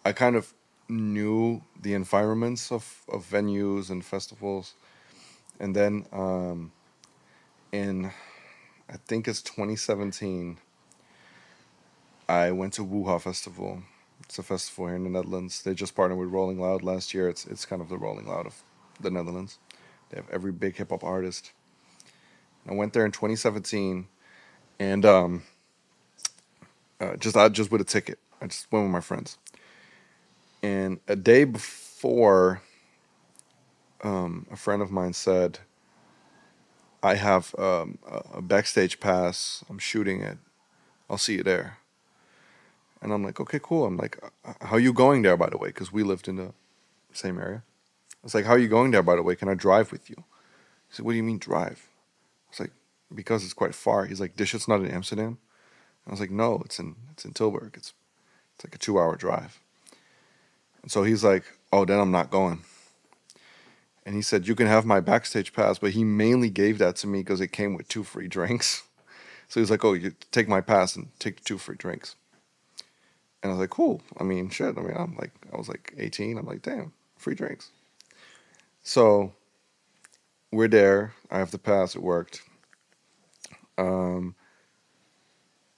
I kind of knew the environments of, of venues and festivals. And then um, in, I think it's 2017, I went to Woo Hah Festival. It's a festival here in the Netherlands. They just partnered with Rolling Loud last year. It's it's kind of the Rolling Loud of the Netherlands. They have every big hip hop artist. I went there in 2017, and um, uh, just I just with a ticket. I just went with my friends. And a day before, um, a friend of mine said, "I have um, a a backstage pass. I'm shooting it. I'll see you there." And I'm like, "Okay, cool." I'm like, "Uh, "How are you going there, by the way?" Because we lived in the same area. I was like, "How are you going there, by the way? Can I drive with you?" He said, "What do you mean drive?" I was like, "Because it's quite far." He's like, "This shit's not in Amsterdam." I was like, "No, it's in it's in Tilburg. It's it's like a two hour drive." And so he's like, "Oh, then I'm not going." And he said, "You can have my backstage pass," but he mainly gave that to me because it came with two free drinks. So he was like, "Oh, you take my pass and take two free drinks." And I was like, "Cool." I mean, shit. I mean, I'm like, I was like 18. I'm like, "Damn, free drinks." So we're there. I have the pass. It worked. Um,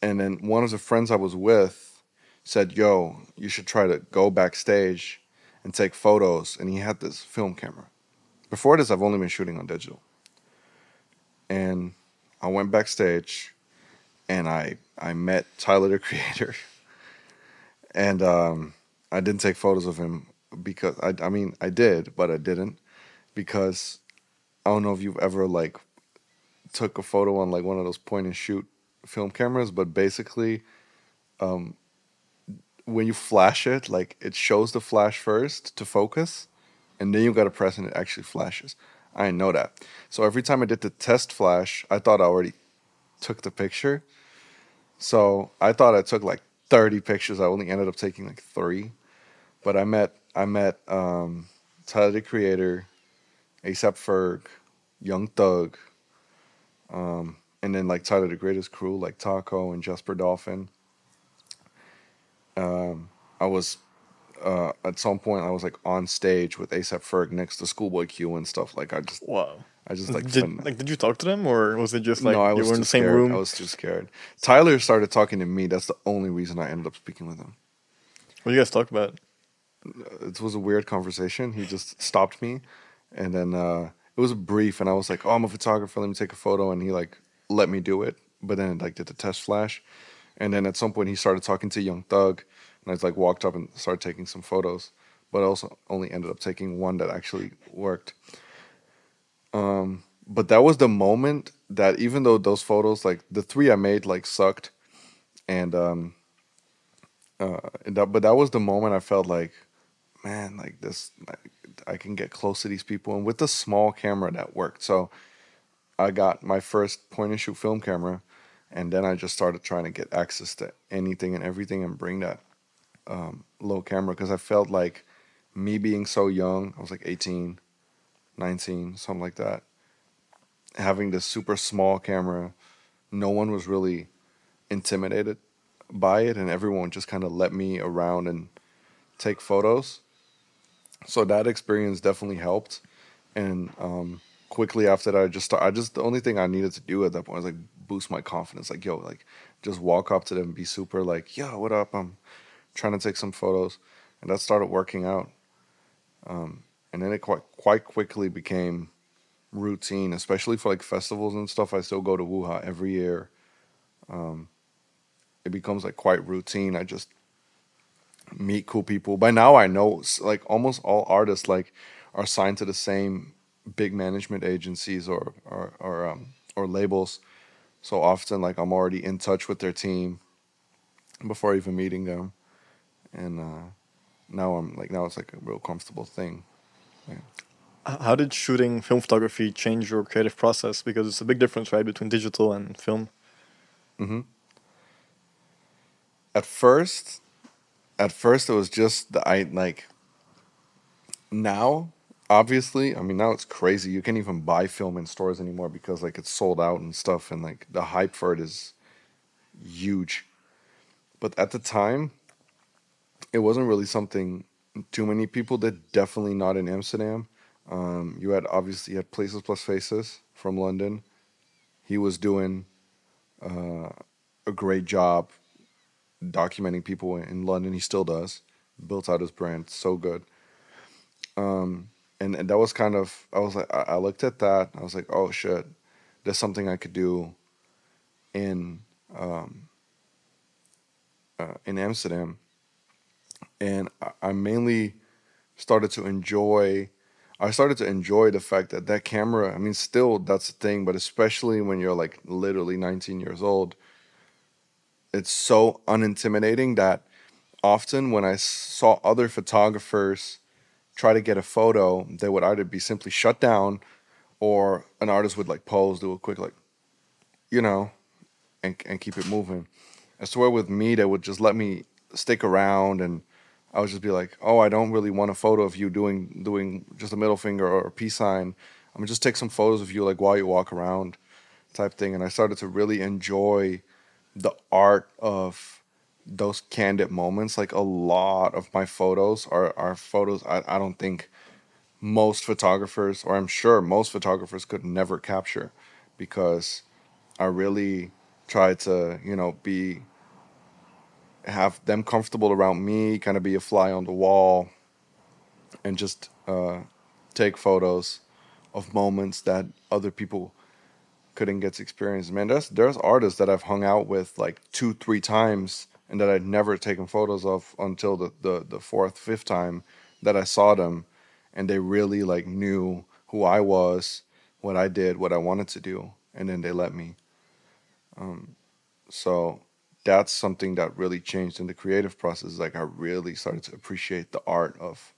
and then one of the friends I was with said, "Yo, you should try to go backstage and take photos." And he had this film camera. Before this, I've only been shooting on digital. And I went backstage, and I I met Tyler the Creator, and um, I didn't take photos of him because I I mean I did, but I didn't because I don't know if you've ever like took a photo on like one of those point and shoot film cameras, but basically, um, when you flash it, like it shows the flash first to focus, and then you got to press and it actually flashes. I didn't know that. So every time I did the test flash, I thought I already took the picture. So I thought I took like 30 pictures. I only ended up taking like three. But I met I met um, Tyler the Creator, ASAP Ferg, Young Thug, um, and then like Tyler the Creator's crew like Taco and Jasper Dolphin. Um, I was uh, at some point I was like on stage with ASAP Ferg next to Schoolboy Q and stuff. Like I just Wow. I just like did, fin- like did you talk to them or was it just like no, I you were in the same scared. room? I was too scared. Tyler started talking to me. That's the only reason I ended up speaking with him. What do you guys talk about? it was a weird conversation. He just stopped me, and then uh, it was brief. And I was like, "Oh, I'm a photographer. Let me take a photo." And he like let me do it, but then it like did the test flash, and then at some point he started talking to Young Thug, and I was like walked up and started taking some photos, but also only ended up taking one that actually worked. Um, but that was the moment that even though those photos, like the three I made, like sucked, and um, uh, that, but that was the moment I felt like, man, like this, like, I can get close to these people, and with the small camera that worked. So I got my first point and shoot film camera, and then I just started trying to get access to anything and everything and bring that um, low camera. Because I felt like me being so young, I was like 18, 19, something like that, having this super small camera, no one was really intimidated by it, and everyone just kind of let me around and take photos. So that experience definitely helped, and um, quickly after that, I just I just the only thing I needed to do at that point was like boost my confidence, like yo, like just walk up to them, be super like, yo, what up? I'm trying to take some photos, and that started working out. Um, and then it quite quite quickly became routine, especially for like festivals and stuff. I still go to Woo Hah every year. Um, it becomes like quite routine. I just meet cool people. By now, I know like almost all artists like are signed to the same big management agencies or or or um, or labels. So often, like I'm already in touch with their team before even meeting them, and uh, now I'm like now it's like a real comfortable thing. How did shooting film photography change your creative process? Because it's a big difference, right, between digital and film. Mm-hmm. At first, at first it was just the I like. Now, obviously, I mean now it's crazy. You can't even buy film in stores anymore because like it's sold out and stuff, and like the hype for it is huge. But at the time, it wasn't really something too many people did. Definitely not in Amsterdam. Um, you had obviously you had Places Plus Faces from London. He was doing uh, a great job documenting people in London. He still does. Built out his brand so good. Um, and, and that was kind of I was like I, I looked at that. I was like, oh shit, there's something I could do in um, uh, in Amsterdam, and I, I mainly started to enjoy. I started to enjoy the fact that that camera. I mean, still that's the thing, but especially when you're like literally 19 years old, it's so unintimidating that often when I saw other photographers try to get a photo, they would either be simply shut down or an artist would like pose, do a quick like, you know, and and keep it moving. I swear with me, they would just let me stick around and I would just be like, oh, I don't really want a photo of you doing doing just a middle finger or a peace sign. I'm gonna just take some photos of you like while you walk around, type thing. And I started to really enjoy the art of those candid moments. Like a lot of my photos are are photos I, I don't think most photographers, or I'm sure most photographers, could never capture, because I really try to you know be have them comfortable around me, kind of be a fly on the wall, and just uh, take photos of moments that other people couldn't get to experience. Man, there's there's artists that I've hung out with like two, three times and that I'd never taken photos of until the, the, the fourth, fifth time that I saw them and they really like knew who I was, what I did, what I wanted to do, and then they let me. Um, so that's something that really changed in the creative process. Like I really started to appreciate the art of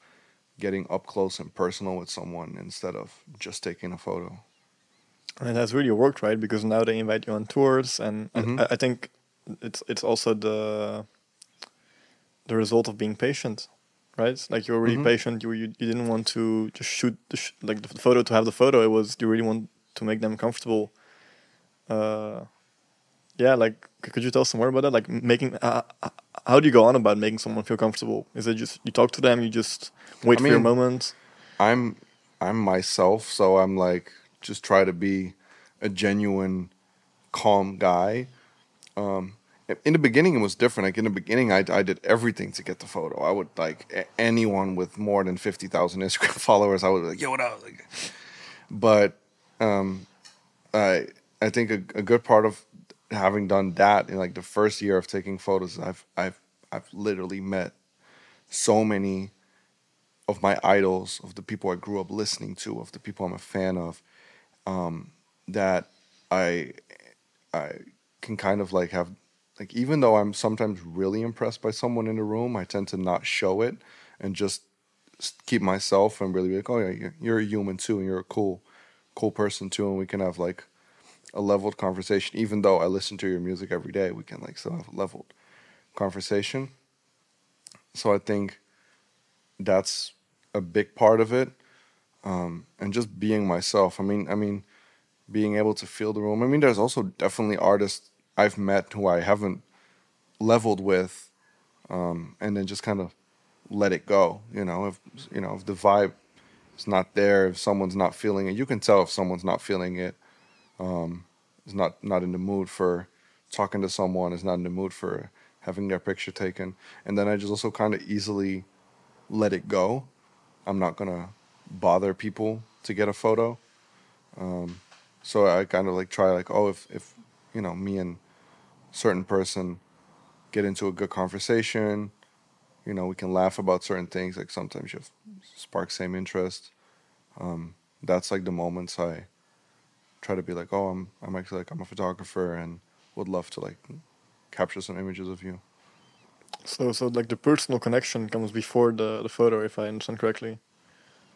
getting up close and personal with someone instead of just taking a photo. And it has really worked, right? Because now they invite you on tours, and mm-hmm. I, I, think it's it's also the the result of being patient, right? Like you were really mm-hmm. patient. You, you you didn't want to just shoot the sh- like the photo to have the photo. It was you really want to make them comfortable. Uh, yeah, like could you tell some more about that? Like making, uh, uh, how do you go on about making someone feel comfortable? Is it just you talk to them, you just wait I for mean, your moment? I'm I'm myself, so I'm like just try to be a genuine, calm guy. Um, in the beginning, it was different. Like in the beginning, I, I did everything to get the photo. I would like anyone with more than fifty thousand Instagram followers. I would be like, "Yo, what up?" Like, but um, I I think a, a good part of having done that in like the first year of taking photos, I've I've I've literally met so many of my idols, of the people I grew up listening to, of the people I'm a fan of, um, that I I can kind of like have like even though I'm sometimes really impressed by someone in the room, I tend to not show it and just keep myself and really be like, oh yeah, you're a human too, and you're a cool, cool person too, and we can have like a leveled conversation. Even though I listen to your music every day, we can like still have a leveled conversation. So I think that's a big part of it, um, and just being myself. I mean, I mean, being able to feel the room. I mean, there's also definitely artists I've met who I haven't leveled with, um, and then just kind of let it go. You know, if you know if the vibe is not there, if someone's not feeling it, you can tell if someone's not feeling it um, is not not in the mood for talking to someone, is not in the mood for having their picture taken, and then I just also kind of easily let it go. I'm not gonna bother people to get a photo. Um, so I kind of like try like, oh, if if you know me and certain person get into a good conversation, you know, we can laugh about certain things. Like sometimes you spark same interest. Um, that's like the moments I try to be like, oh, I'm I'm actually like I'm a photographer and would love to like capture some images of you. So so like the personal connection comes before the the photo, if I understand correctly.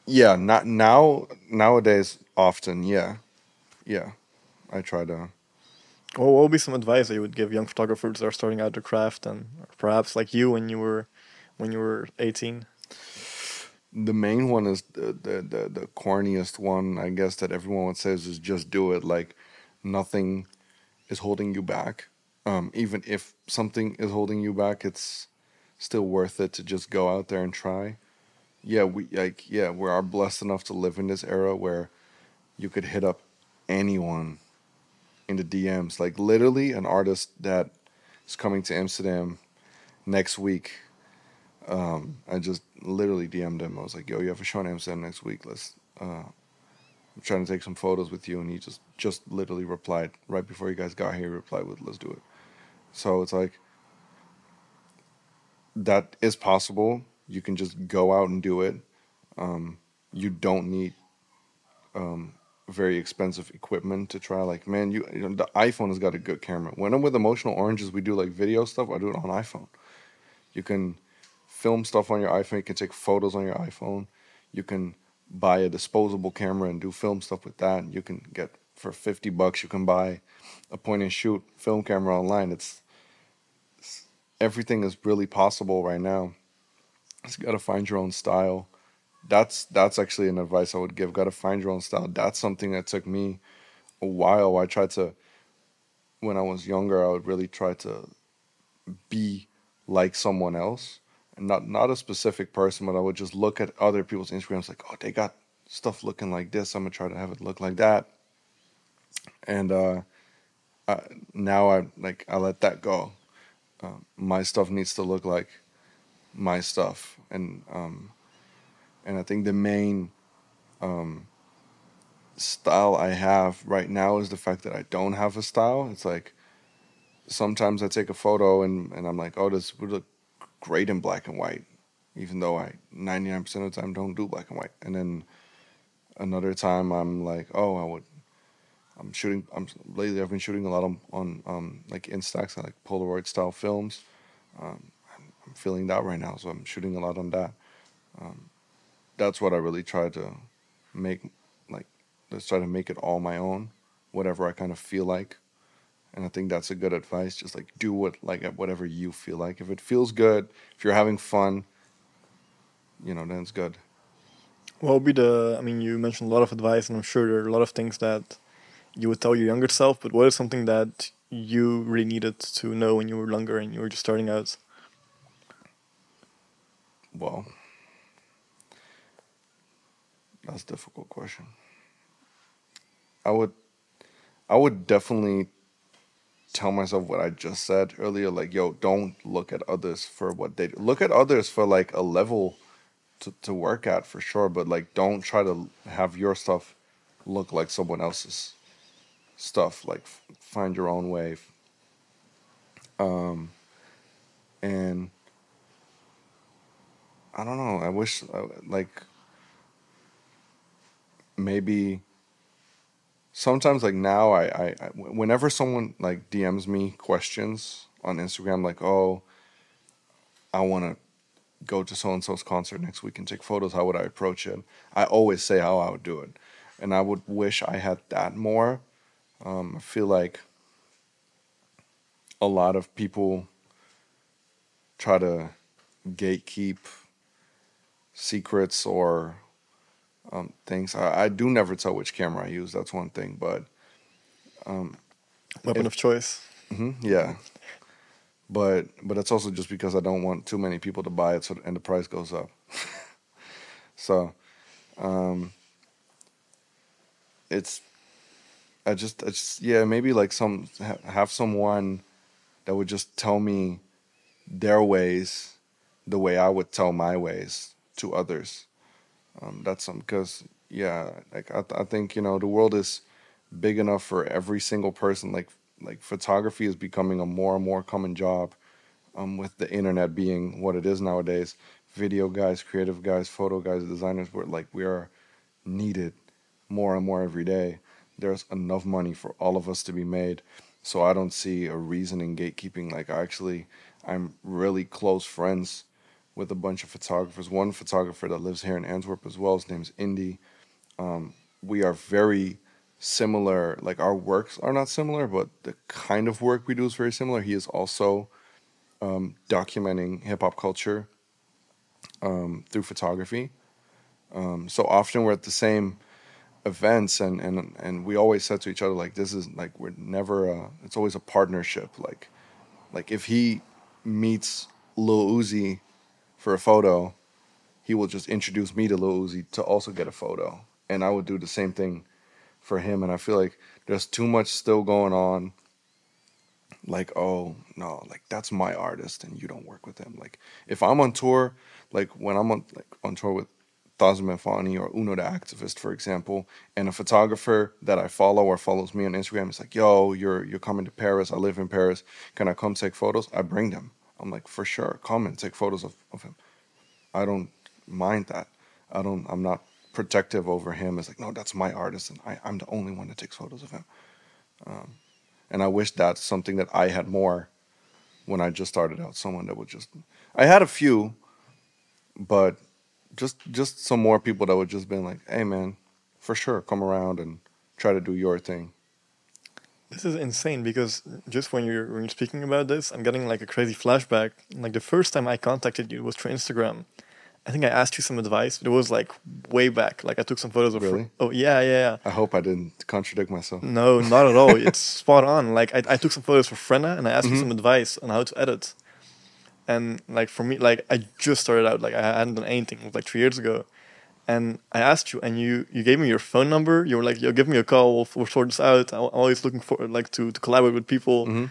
Yeah, not now nowadays often, yeah. Yeah. I try to Well, what would be some advice that you would give young photographers that are starting out their craft and perhaps like you when you were when you were 18? The main one is the, the the the corniest one, I guess that everyone would say is, is just do it. Like nothing is holding you back. Um, even if something is holding you back, it's still worth it to just go out there and try. Yeah, we like yeah, we are blessed enough to live in this era where you could hit up anyone in the DMs. Like literally an artist that is coming to Amsterdam next week. Um, I just literally DM'd him. I was like, "Yo, you have a show in Amsterdam next week. Let's. Uh, I'm trying to take some photos with you." And he just just literally replied right before you guys got here. He replied with, "Let's do it." So it's like that is possible. You can just go out and do it. Um, you don't need um, very expensive equipment to try. Like, man, you, you know, the iPhone has got a good camera. When I'm with Emotional Oranges, we do like video stuff. I do it on iPhone. You can film stuff on your iPhone. You can take photos on your iPhone. You can buy a disposable camera and do film stuff with that. You can get for 50 bucks, you can buy a point and shoot film camera online. It's, it's everything is really possible right now. You got to find your own style that's that's actually an advice I would give. Got to find your own style. That's something that took me a while. I tried to when I was younger. I would really try to be like someone else, not not a specific person, but I would just look at other people's Instagrams like, oh, they got stuff looking like this. I'm gonna try to have it look like that. And uh, now I like I let that go. Uh, my stuff needs to look like my stuff, and um, and I think the main um, style I have right now is the fact that I don't have a style. It's like sometimes I take a photo and, and I'm like, oh, this would look great in black and white, even though I 99% of the time don't do black and white. And then another time I'm like, oh, I would. I'm shooting. I'm lately. I've been shooting a lot on, on um, like Instax, like Polaroid style films. Um, I'm feeling that right now, so I'm shooting a lot on that. Um, that's what I really try to make like let's try to make it all my own, whatever I kind of feel like. And I think that's a good advice. Just like do what like whatever you feel like. If it feels good, if you're having fun, you know, then it's good. What would be the? I mean, you mentioned a lot of advice, and I'm sure there are a lot of things that you would tell your younger self. But what is something that you really needed to know when you were younger and you were just starting out? Well, that's a difficult question. I would I would definitely tell myself what I just said earlier like yo don't look at others for what they do. look at others for like a level to, to work at for sure but like don't try to have your stuff look like someone else's stuff. Like find your own way. Um and I don't know. I wish uh, like maybe sometimes like now I, I, I whenever someone like DMs me questions on Instagram like oh I want to go to so and so's concert next week and take photos how would I approach it I always say how I would do it. And I would wish I had that more. Um, I feel like a lot of people try to gatekeep secrets or um, things. I, I, do never tell which camera I use. That's one thing, but um, weapon if, of choice. Mm-hmm, yeah, but but it's also just because I don't want too many people to buy it, so and the price goes up. so, um, it's I just I just yeah maybe like some have someone that would just tell me their ways the way I would tell my ways to others um, that's because yeah, like I, th- I think you know the world is big enough for every single person. Like like photography is becoming a more and more common job. Um, with the internet being what it is nowadays, video guys, creative guys, photo guys, designers, we're like we are needed more and more every day. There's enough money for all of us to be made. So I don't see a reason in gatekeeping. Like I actually, I'm really close friends with a bunch of photographers. One photographer that lives here in Antwerp as well. His name's Indy. Um, we are very similar. Like our works are not similar, but the kind of work we do is very similar. He is also um, documenting hip hop culture um, through photography. Um, so often we're at the same events, and and and we always said to each other like, "This is like we're never. It's always a partnership. Like, like if he meets Lil Uzi for a photo, he will just introduce me to Lil Uzi to also get a photo, and I would do the same thing for him. And I feel like there's too much still going on. Like, oh no, like that's my artist, and you don't work with him. Like, if I'm on tour, like when I'm on like on tour with Thouxanbanfauni or Unotheactivist, for example, and a photographer that I follow or follows me on Instagram is like, yo, you're you're coming to Paris. I live in Paris. Can I come take photos? I bring them. I'm like, for sure, come and take photos of, of him. I don't mind that. I don't I'm not protective over him. It's like, no, that's my artist and I, I'm the only one that takes photos of him. Um, and I wish that's something that I had more when I just started out. Someone that would just I had a few, but just just some more people that would just been like, hey man, for sure, come around and try to do your thing. This is insane because just when you're when you're speaking about this, I'm getting like a crazy flashback. Like the first time I contacted you was through Instagram. I think I asked you some advice, but it was like way back. Like I took some photos of. Really? Oh yeah, yeah, yeah. I hope I didn't contradict myself. No, not at all. it's spot on. Like I, I took some photos for Frenna and I asked you Mhm. some advice on how to edit. And like for me, like I just started out. Like I hadn't done anything. It was like three years ago. And I asked you, and you you gave me your phone number. You were like, "Yo, give me a call. We'll, we'll sort this out." I'm always looking for like to to collaborate with people. Mhm.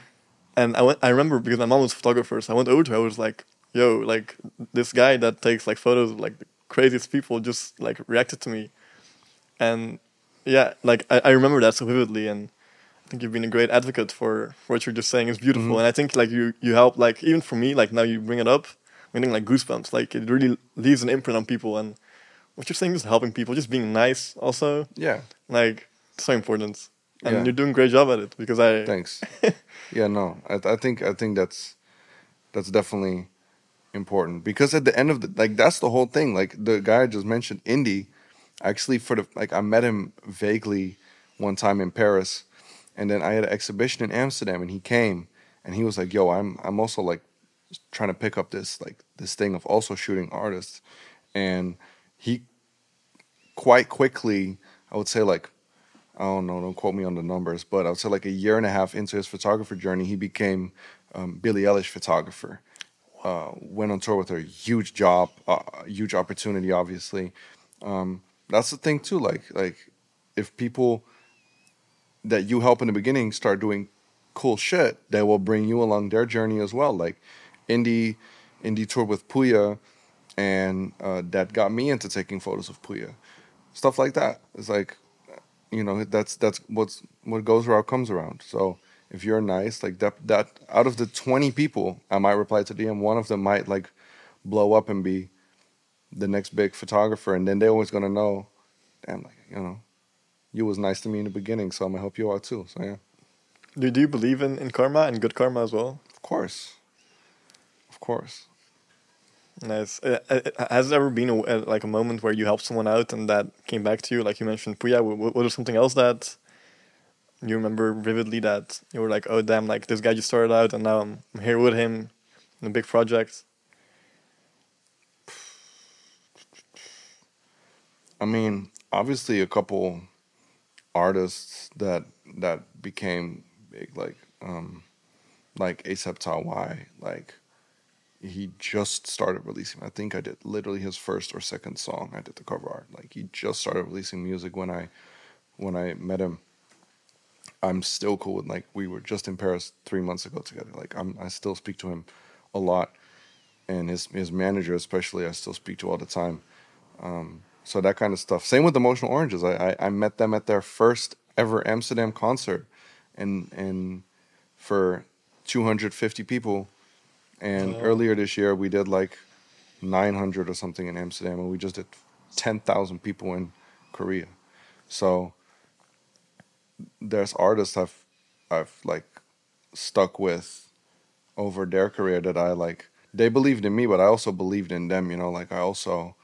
And I went. I remember because my mom was a photographer, so I went over to her. I was like, "Yo, like this guy that takes like photos of like the craziest people just like reacted to me." And yeah, like I, I remember that so vividly, and I think you've been a great advocate for, for what you're just saying. It's beautiful, Mhm. and I think like you you help like even for me like now you bring it up, I'm getting like goosebumps. Like it really leaves an imprint on people, and what you're saying is helping people, just being nice. Also, Yeah, like so important, and Yeah. you're doing a great job at it because I thanks. yeah, no, I, I think I think that's that's definitely important because at the end of the like that's the whole thing. Like the guy I just mentioned, Indy, actually for the like I met him vaguely one time in Paris, and then I had an exhibition in Amsterdam, and he came and he was like, "Yo, I'm I'm also like trying to pick up this like this thing of also shooting artists," and he quite quickly, I would say like I don't know, don't quote me on the numbers, but I would say like a year and a half into his photographer journey, he became um, Billie Eilish photographer. Uh, went on tour with her, huge job, uh, huge opportunity, obviously. Um, that's the thing too. Like, like if people that you help in the beginning start doing cool shit, they will bring you along their journey as well. Like, Indy, Indy toured with Pouya, and uh, that got me into taking photos of Pouya. Stuff like that. It's like you know that's that's what's what goes around comes around so if you're nice like that that out of the 20 people i might reply to dm one of them might like blow up and be the next big photographer and then they're always going to know damn like you know you was nice to me in the beginning so i'm gonna help you out too so yeah do, do you believe in, in karma and good karma as well? of course of course Nice. Uh, uh, has there ever been a, uh, like a moment where you helped someone out and that came back to you? Like you mentioned Pouya, was there something else that you remember vividly that you were like, oh damn, like this guy just started out and now I'm, I'm here with him in a big project? I mean, obviously a couple artists that that became big, like um, like ASAP Tawai, like he just started releasing. I think I did literally his first or second song. I did the cover art. Like he just started releasing music when I when I met him. I'm still cool with like we were just in Paris three months ago together. Like I'm I still speak to him a lot, and his his manager especially I still speak to all the time. Um, so that kind of stuff. Same with Emotional Oranges. I, I I met them at their first ever Amsterdam concert, and and for 250 people, and Wow. earlier this year we did like 900 or something in Amsterdam, and we just did 10,000 people in Korea. So there's artists I've I've like stuck with over their career that I like they believed in me, but I also believed in them. You know, like I also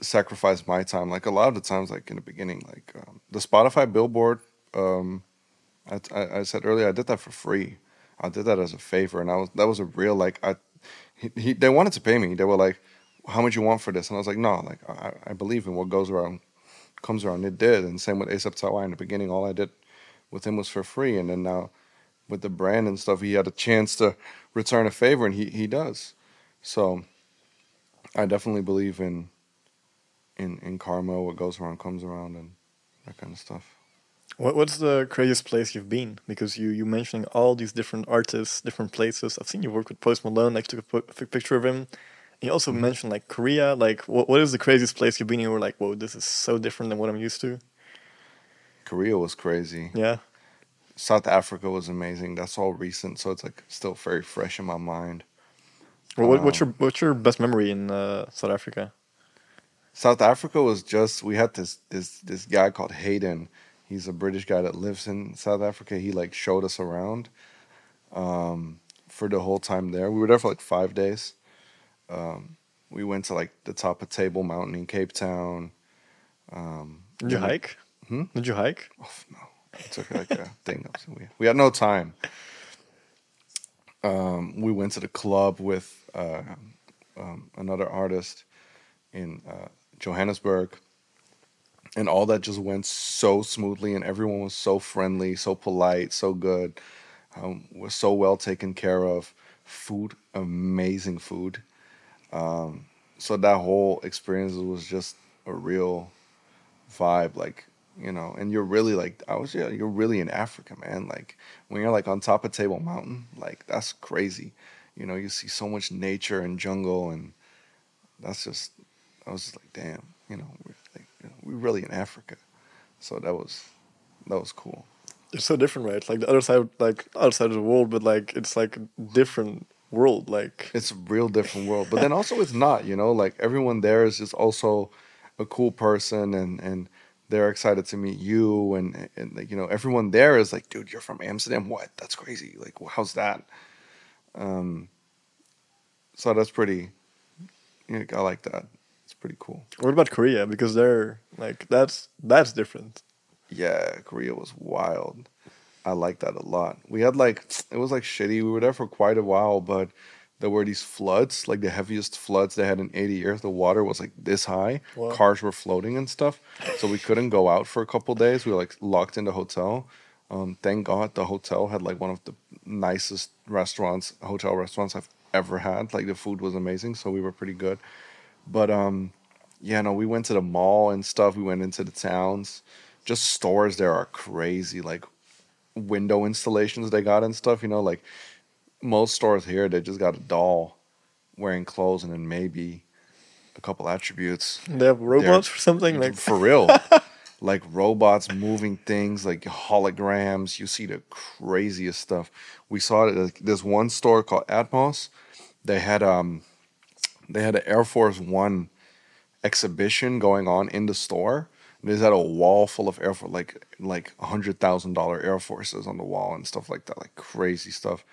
sacrificed my time. Like a lot of the times, like in the beginning, like um, the Spotify Billboard. Um, I, I, I said earlier, I did that for free. I did that as a favor, and I was that was a real like I. He, he they wanted to pay me. They were like, "How much you want for this?" And I was like, "No, like I, I believe in what goes around, comes around." It did, and same with ASAP Tawai in the beginning. All I did with him was for free, and then now with the brand and stuff, he had a chance to return a favor, and he he does. So I definitely believe in in in karma. What goes around comes around, and that kind of stuff. What, what's the craziest place you've been? Because you you mentioning all these different artists, different places. I've seen you work with Post Malone. Like took a, picture of him. You also Mm-hmm. mentioned like Korea. Like what what is the craziest place you've been? You were like, whoa, this is so different than what I'm used to. Korea was crazy. Yeah. South Africa was amazing. That's all recent, so it's like still very fresh in my mind. Well, what, what's Um, your what's your best memory in uh, South Africa? South Africa was just we had this this this guy called Hayden. He's a British guy that lives in South Africa. He like showed us around um, for the whole time there. We were there for like five days. Um, we went to like the top of Table Mountain in Cape Town. Um, Did you hike? Hmm? Did you hike? Oh, no, it took like a thing. We we had no time. Um, we went to the club with uh, um, another artist in uh, Johannesburg, and all that just went so smoothly, and everyone was so friendly, so polite, so good. Um, was so well taken care of. Food, amazing food. Um, so that whole experience was just a real vibe, like you know. And you're really like, I was yeah, you're really in Africa, man. Like when you're like on top of Table Mountain, like that's crazy. You know, you see so much nature and jungle, and that's just. I was just like, damn, you know, you know, we're really in Africa. So that was, that was cool. It's so different, right? Like the other side, like other side of the world, but like it's like a different world. Like It's a real different world, but then also it's not. You know, like everyone there is just also a cool person, and and they're excited to meet you, and and like you know, everyone there is like, dude, you're from Amsterdam. What? That's crazy. Like, how's that? Um. So that's pretty. You know, I like that. It's pretty cool. what about Korea? Because they're like that's that's different. Yeah, Korea was wild. I like that a lot. We had like it was like shitty. We were there for quite a while, but there were these floods, like the heaviest floods they had in 80 years. The water was like this high. Wow. Cars were floating and stuff. So we couldn't go out for a couple days. We were like locked in the hotel. Um, thank God the hotel had like one of the nicest restaurants, hotel restaurants I've ever had. Like the food was amazing, so we were pretty good. But um, yeah, no, we went to the mall and stuff. We went into the towns. Just stores there are crazy. Like window installations they got and stuff. You know, like most stores here, they just got a doll wearing clothes and then maybe a couple attributes. They have robots or something like For real. like robots moving things, like holograms. You see the craziest stuff. We saw it at this one store called Atmos. They had um they had an Air Force One exhibition going on in the store. They had a wall full of Air Force like like hundred thousand dollar Air Forces on the wall and stuff like that, like crazy stuff.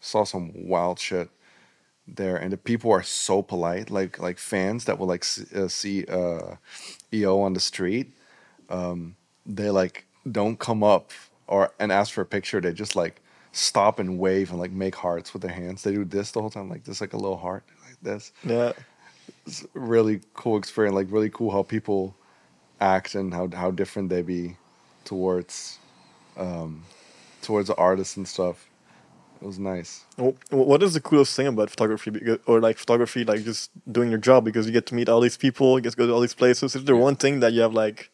Saw some wild shit there, and the people are so polite, like like fans that will like uh, see uh, EO on the street. Um, they like don't come up or and ask for a picture. They just like stop and wave and like make hearts with their hands. They do this the whole time, like this, like a little heart, this. yeah. It's really cool experience. Like really cool how people act and how how different they be towards um, towards the artists and stuff. It was nice. Wh- What is the coolest thing about photography, or like photography, like just doing your job because you get to meet all these people, you get to go to all these places? Is there one thing that you have like,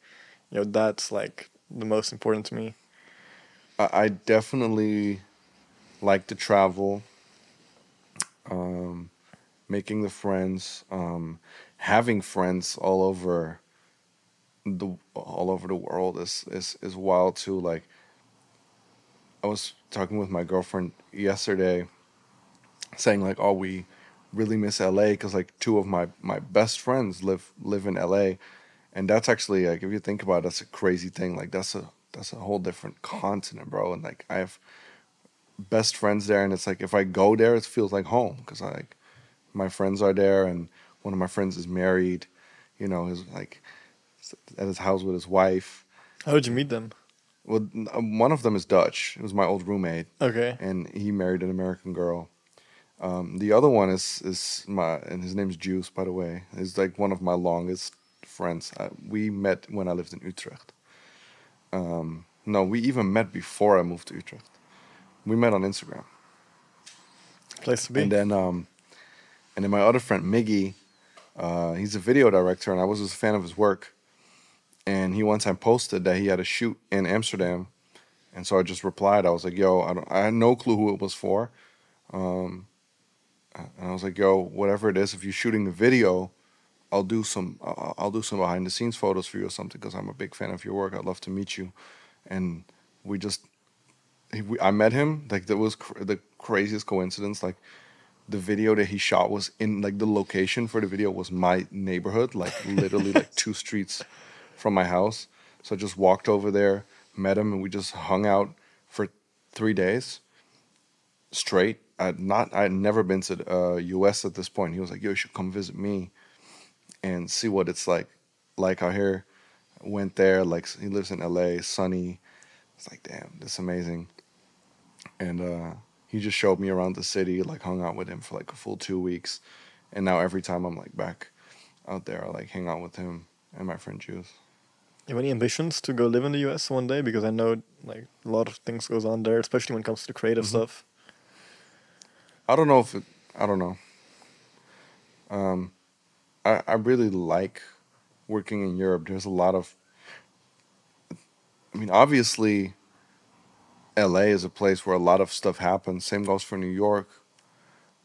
you know, that's like the most important to me? I, I definitely like to travel, um, making the friends, um, having friends all over the all over the world is is is wild too. Like I was talking with my girlfriend yesterday, saying like, "Oh, we really miss LA because like two of my my best friends live live in LA." And that's actually like if you think about it, that's a crazy thing. Like that's a that's a whole different continent, bro. And like I have best friends there, and it's like if I go there, it feels like home because I like my friends are there, and one of my friends is married. You know, his like at his house with his wife. How did you meet them? Well, um, one of them is Dutch. It was my old roommate, Okay. and he married an American girl. Um, the other one is is my and his name's Juice, by the way. He's like one of my longest friends. Uh, we met when I lived in Utrecht. Um, no, we even met before I moved to Utrecht. We met on Instagram. Place to be. And then, um, and then my other friend Miggy, uh, he's a video director, and I was a fan of his work. And he one time posted that he had a shoot in Amsterdam, and so I just replied. I was like, "Yo, I I had no clue who it was for." Um, and I was like, "Yo, whatever it is, if you're shooting a video, I'll do some, I'll, do some behind the scenes photos for you or something because I'm a big fan of your work. I'd love to meet you." And we just, we, I met him. Like that was cr- the craziest coincidence. Like the video that he shot was in like the location for the video was my neighborhood, like literally like two streets from my house. So I just walked over there, met him, and we just hung out for three days straight. I'd not, I'd never been to the uh, U.S. at this point. He was like, "Yo, you should come visit me and see what it's like, like out here." Went there, like he lives in L.A., sunny. It's like, damn, this is amazing. And uh, he just showed me around the city, like hung out with him for like a full two weeks. And now every time I'm like back out there, I like hang out with him and my friend Juice. You have any ambitions to go live in the US one day? Because I know like a lot of things goes on there, especially when it comes to creative Mhm. stuff. I don't know if it, I don't know. Um, I I really like working in Europe. There's a lot of. I mean, obviously. L.A. is a place where a lot of stuff happens. Same goes for New York,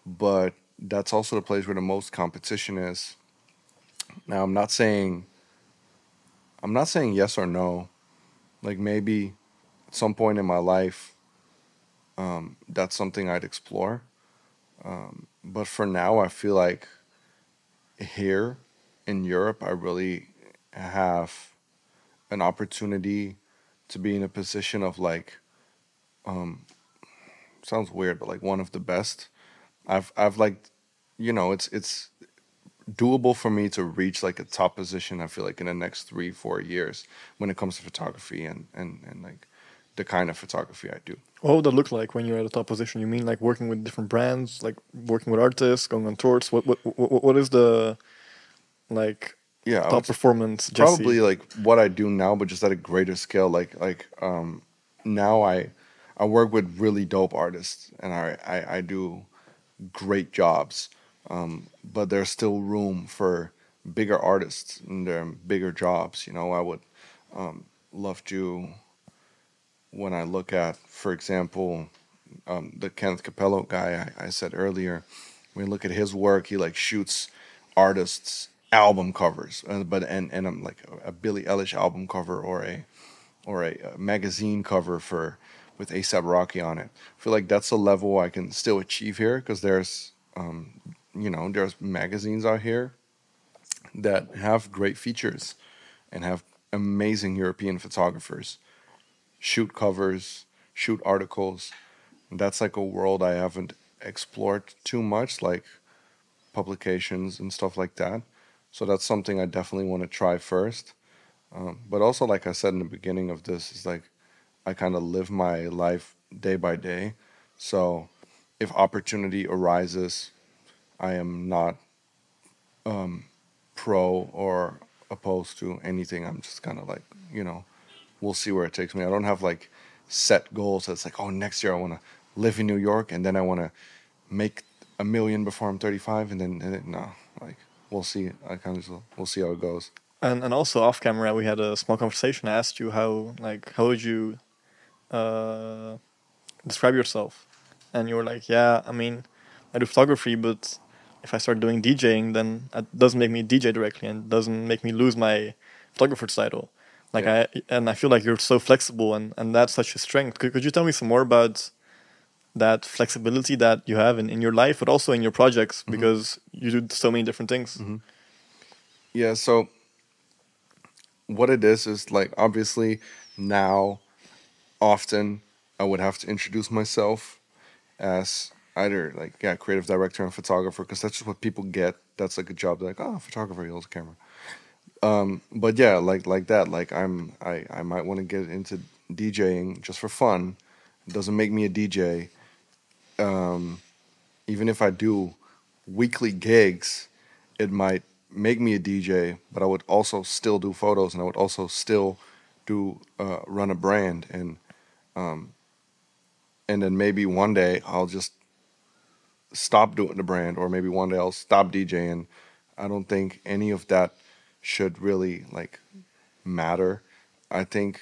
but that's also the place where the most competition is. Now, I'm not saying. I'm not saying yes or no. Like maybe, at some point in my life. Um, that's something I'd explore. Um, but for now, I feel like here in Europe, I really have an opportunity to be in a position of like, um, sounds weird, but like one of the best. I've I've like, you know, it's it's doable for me to reach like a top position. I feel like in the next three four years when it comes to photography and and and like the kind of photography I do. What would that look like when you're at a top position? You mean like working with different brands, like working with artists, going on tours? What what what, what is the like Yeah, top performance? Jesse? probably like what I do now, but just at a greater scale. Like like um, now I I work with really dope artists, and I I, I do great jobs. Um, but there's still room for bigger artists and their bigger jobs. You know, I would um, love to when I look at, for example, um, the Kenneth Cappello guy I, I said earlier. When you look at his work, he like shoots artists' album covers, but and and I'm like a Billie Eilish album cover or a or a, uh magazine cover for with ASAP Rocky on it. I feel like that's a level I can still achieve here because there's um, you know there's magazines out here that have great features and have amazing European photographers shoot covers, shoot articles. And that's like a world I haven't explored too much, like publications and stuff like that. So that's something I definitely want to try first. Um, but also, like I said in the beginning of this, is like I kind of live my life day by day. So if opportunity arises, I am not um, pro or opposed to anything. I'm just kind of like, you know, we'll see where it takes me. I don't have like set goals. It's like, oh, next year I want to live in New York and then I want to make a million before I'm 35. And then, and then no, like we'll see. I kind of we'll see how it goes. And and also off camera, we had a small conversation. I asked you how like how would you uh, describe yourself, and you were like, yeah, I mean, I do photography, but if I start doing DJing, then it doesn't make me DJ directly, and doesn't make me lose my photographer's title. Like Yeah. I and I feel like you're so flexible, and and that's such a strength. Could could you tell me some more about? that flexibility that you have in, in your life but also in your projects because you do so many different things Yeah, so what it is is like obviously now often I would have to introduce myself as either like yeah creative director and photographer because that's just what people get. That's like a job like oh photographer he holds a camera. Um but yeah like like that like i'm i i might want to get into djing just for fun. It doesn't make me a dj um even if i do weekly gigs it might make me a dj but i would also still do photos and i would also still do uh, run a brand and um and then maybe one day i'll just stop doing the brand or maybe one day I'll stop DJing. I don't think any of that should really like matter. I think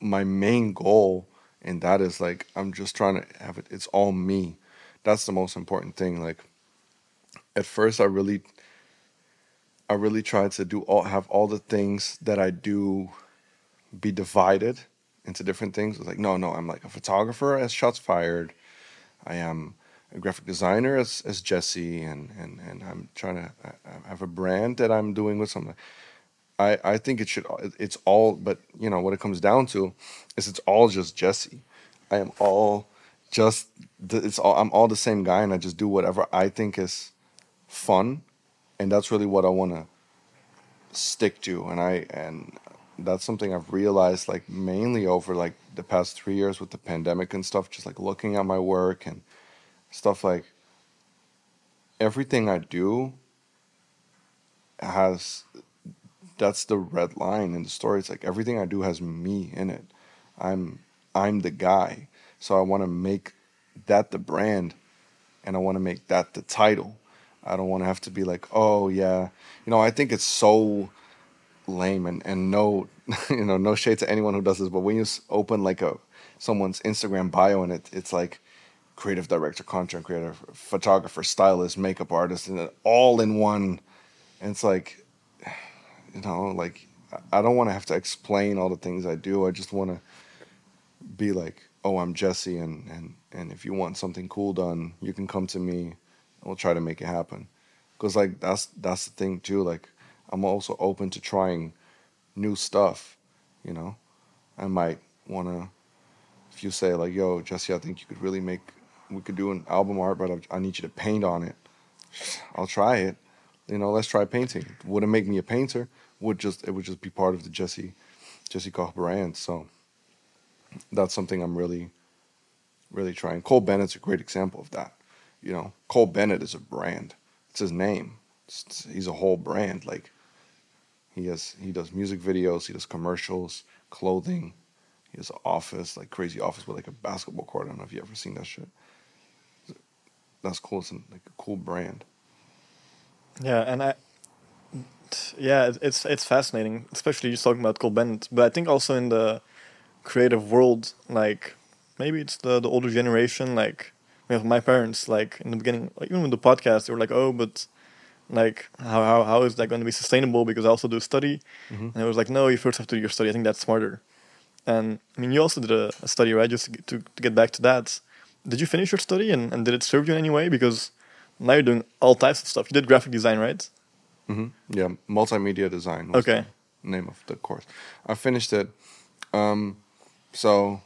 my main goal and that is like I'm just trying to have it it's all me. That's the most important thing like at first I really I really tried to do all have all the things that I do be divided into different things. It's like no, no, I'm like a photographer as shots fired. I am a graphic designer as as Jesse, and and and I'm trying to I have a brand that I'm doing with something. I I think it should it's all, but you know what it comes down to is it's all just Jesse. I am all just it's all I'm all the same guy, and I just do whatever I think is fun, and that's really what I want to stick to. And I and that's something I've realized like mainly over like the past three years with the pandemic and stuff. Just like looking at my work and stuff like everything I do has that's the red line in the story. It's like everything I do has me in it. I'm I'm the guy. So I want to make that the brand and I want to make that the title. I don't want to have to be like, "Oh yeah." You know, I think it's so lame and and no you know, no shade to anyone who does this, but when you open like a someone's Instagram bio and it it's like creative director, content creator, photographer, stylist, makeup artist, and all in one. And it's like, you know, like I don't want to have to explain all the things I do. I just want to be like, oh, I'm Jesse, and and and if you want something cool done, you can come to me. And we'll try to make it happen. Cause like that's that's the thing too. Like I'm also open to trying new stuff. You know, I might want to. If you say like, "Yo, Jesse, I think you could really make we could do an album art, but I, need you to paint on it. I'll try it. You know, let's try painting. Wouldn't make me a painter. Would just it would just be part of the Jesse Jesse Koch brand. So that's something I'm really really trying. Cole Bennett's a great example of that. You know, Cole Bennett is a brand. It's his name. It's, he's a whole brand. Like he has he does music videos, he does commercials, clothing. He has an office, like crazy office with like a basketball court. I don't know if you ever seen that shit that's cool. It's like a cool brand. Yeah, and I, yeah, it's it's fascinating, especially just talking about Cole Bennett. But I think also in the creative world, like maybe it's the the older generation, like we have my parents, like in the beginning, like even with the podcast, they were like, oh, but like how how, how is that going to be sustainable? Because I also do a study, mm-hmm. and it was like, no, you first have to do your study. I think that's smarter. And I mean, you also did a, a study, right? Just to, to, to get back to that did you finish your study and, and did it serve you in any way? Because now you're doing all types of stuff. You did graphic design, right? Mm-hmm. Yeah, multimedia design. okay. name of the course. I finished it. Um, so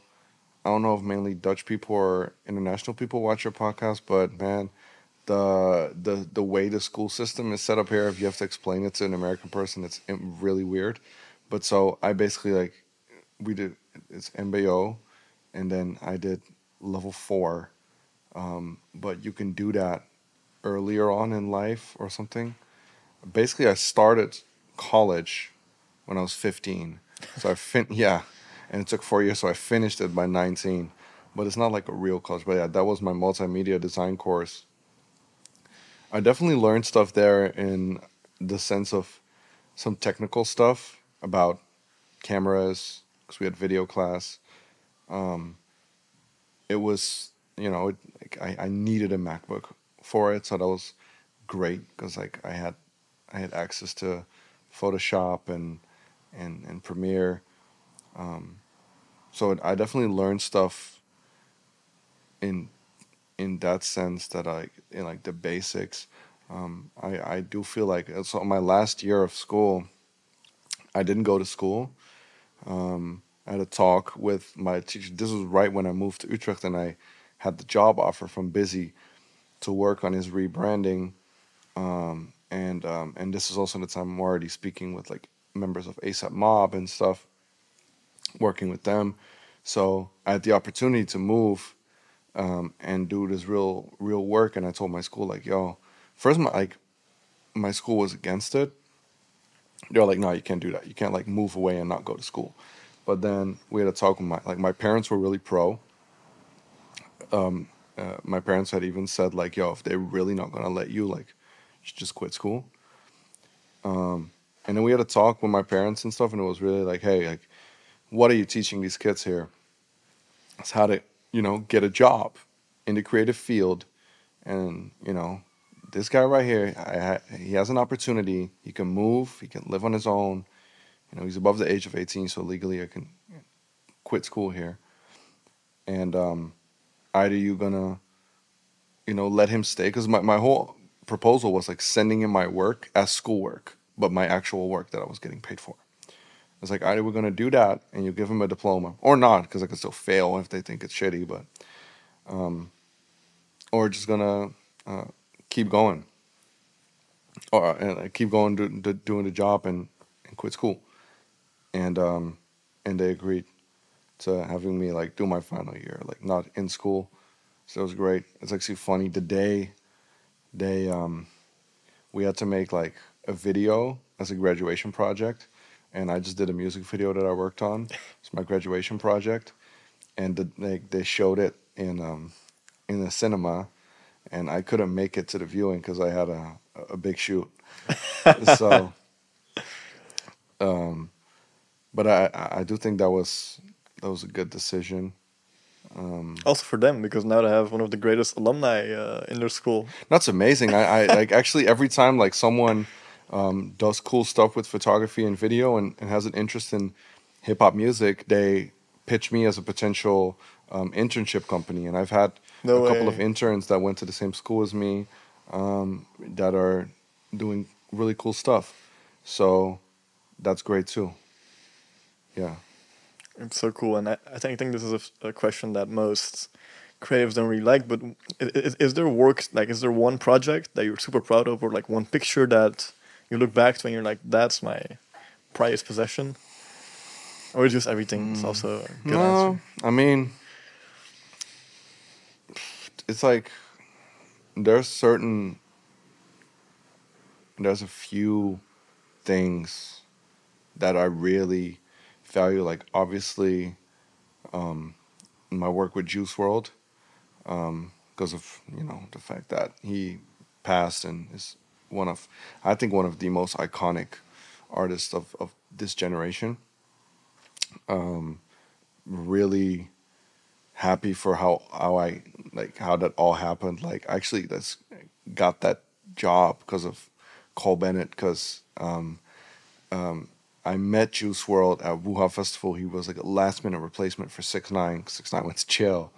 I don't know if mainly Dutch people or international people watch your podcast, but man, the the the way the school system is set up here, if you have to explain it to an American person, it's really weird. But so I basically like we did it's MBO, and then I did level four, um, but you can do that earlier on in life or something. Basically, I started college when I was 15. So I fin yeah, and it took four years, so I finished it by 19. But it's not like a real college. But yeah, that was my multimedia design course. I definitely learned stuff there in the sense of some technical stuff about cameras because we had video class. Um, it was you know it, I, I needed a MacBook for it, so that was great because like I had I had access to Photoshop and and and Premiere. Um, so it, I definitely learned stuff in in that sense that I in like the basics. Um, I I do feel like so my last year of school, I didn't go to school. Um, I had a talk with my teacher. This was right when I moved to Utrecht, and I had the job offer from Bizzey to work on his rebranding. Um, and um, and this is also the time I'm already speaking with like members of ASAP Mob and stuff, working with them. So I had the opportunity to move um, and do this real real work. And I told my school like, yo, first my like my school was against it. They're like, no, you can't do that. You can't like move away and not go to school. But then we had a talk with my like my parents were really pro. Um, uh, my parents had even said like, yo, if they're really not gonna let you, like, you just quit school. Um, and then we had a talk with my parents and stuff, and it was really like, hey, like, what are you teaching these kids here? It's how to, you know, get a job in the creative field, and you know, this guy right here, I, he has an opportunity. He can move. He can live on his own. You know, he's above the age of 18, so legally I can quit school here. And um, either you're gonna, you know, let him stay because my, my whole proposal was like sending him my work as schoolwork, but my actual work that I was getting paid for. It's like either we're gonna do that and you give them a diploma. Or not because I could still fail if they think it's shitty, but um, or just gonna uh, keep going. Or uh, keep going do, do, doing the job and, and quit school. And um and they agreed to having me like do my final year like not in school. So it was great. It's actually funny the day they um we had to make like a video as a graduation project and i just did a music video that i worked on it's my graduation project and the, they, they showed it in um in the cinema and I couldn't make it to the viewing because I had a a big shoot. so, um, but I I do think that was that was a good decision. Um, also for them because now they have one of the greatest alumni uh, in their school. That's amazing. I, I like actually every time like someone um, does cool stuff with photography and video and, and has an interest in hip hop music, they pitch me as a potential um, internship company, and I've had no a couple of interns that went to the same school as me um, that are doing really cool stuff. So that's great too. Yeah. It's so cool, and I, I think I think this is a, a question that most creatives don't really like. But is, is there work like is there one project that you're super proud of, or like one picture that you look back to and you're like, that's my prized possession, or just everything? It's also a good no, answer. I mean, it's like there's certain there's a few things that I really value. Like obviously, um, my work with Juice WRLD, um, because of you know the fact that he passed and is one of I think one of the most iconic artists of of this generation. Um, really happy for how how I like how that all happened. Like actually, that's got that job because of Cole Bennett. Because um, um, I met Juice WRLD at Woo Hah Festival. He was like a last minute replacement for Six Nine. Six Nine went to chill,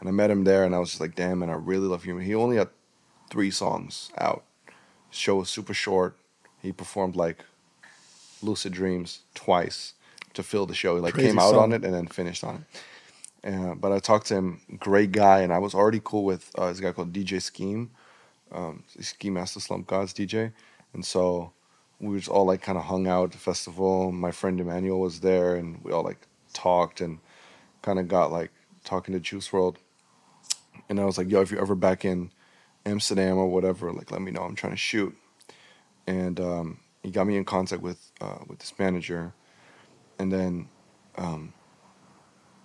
and I met him there, and I was just like, damn, man, I really love him. He only had three songs out. Show was super short. He performed like Lucid Dreams twice to fill the show. He like Crazy came out song. on it and then finished on it. Uh, but I talked to him, great guy, and I was already cool with uh, this guy called DJ Scheme, um, Ski Mask the Slump God's DJ, and so we just all like kind of hung out at the festival. My friend Emmanuel was there, and we all like talked and kind of got like talking to Juice WRLD. And I was like, "Yo, if you're ever back in Amsterdam or whatever, like let me know. I'm trying to shoot." And um, he got me in contact with uh, with this manager, and then. Um,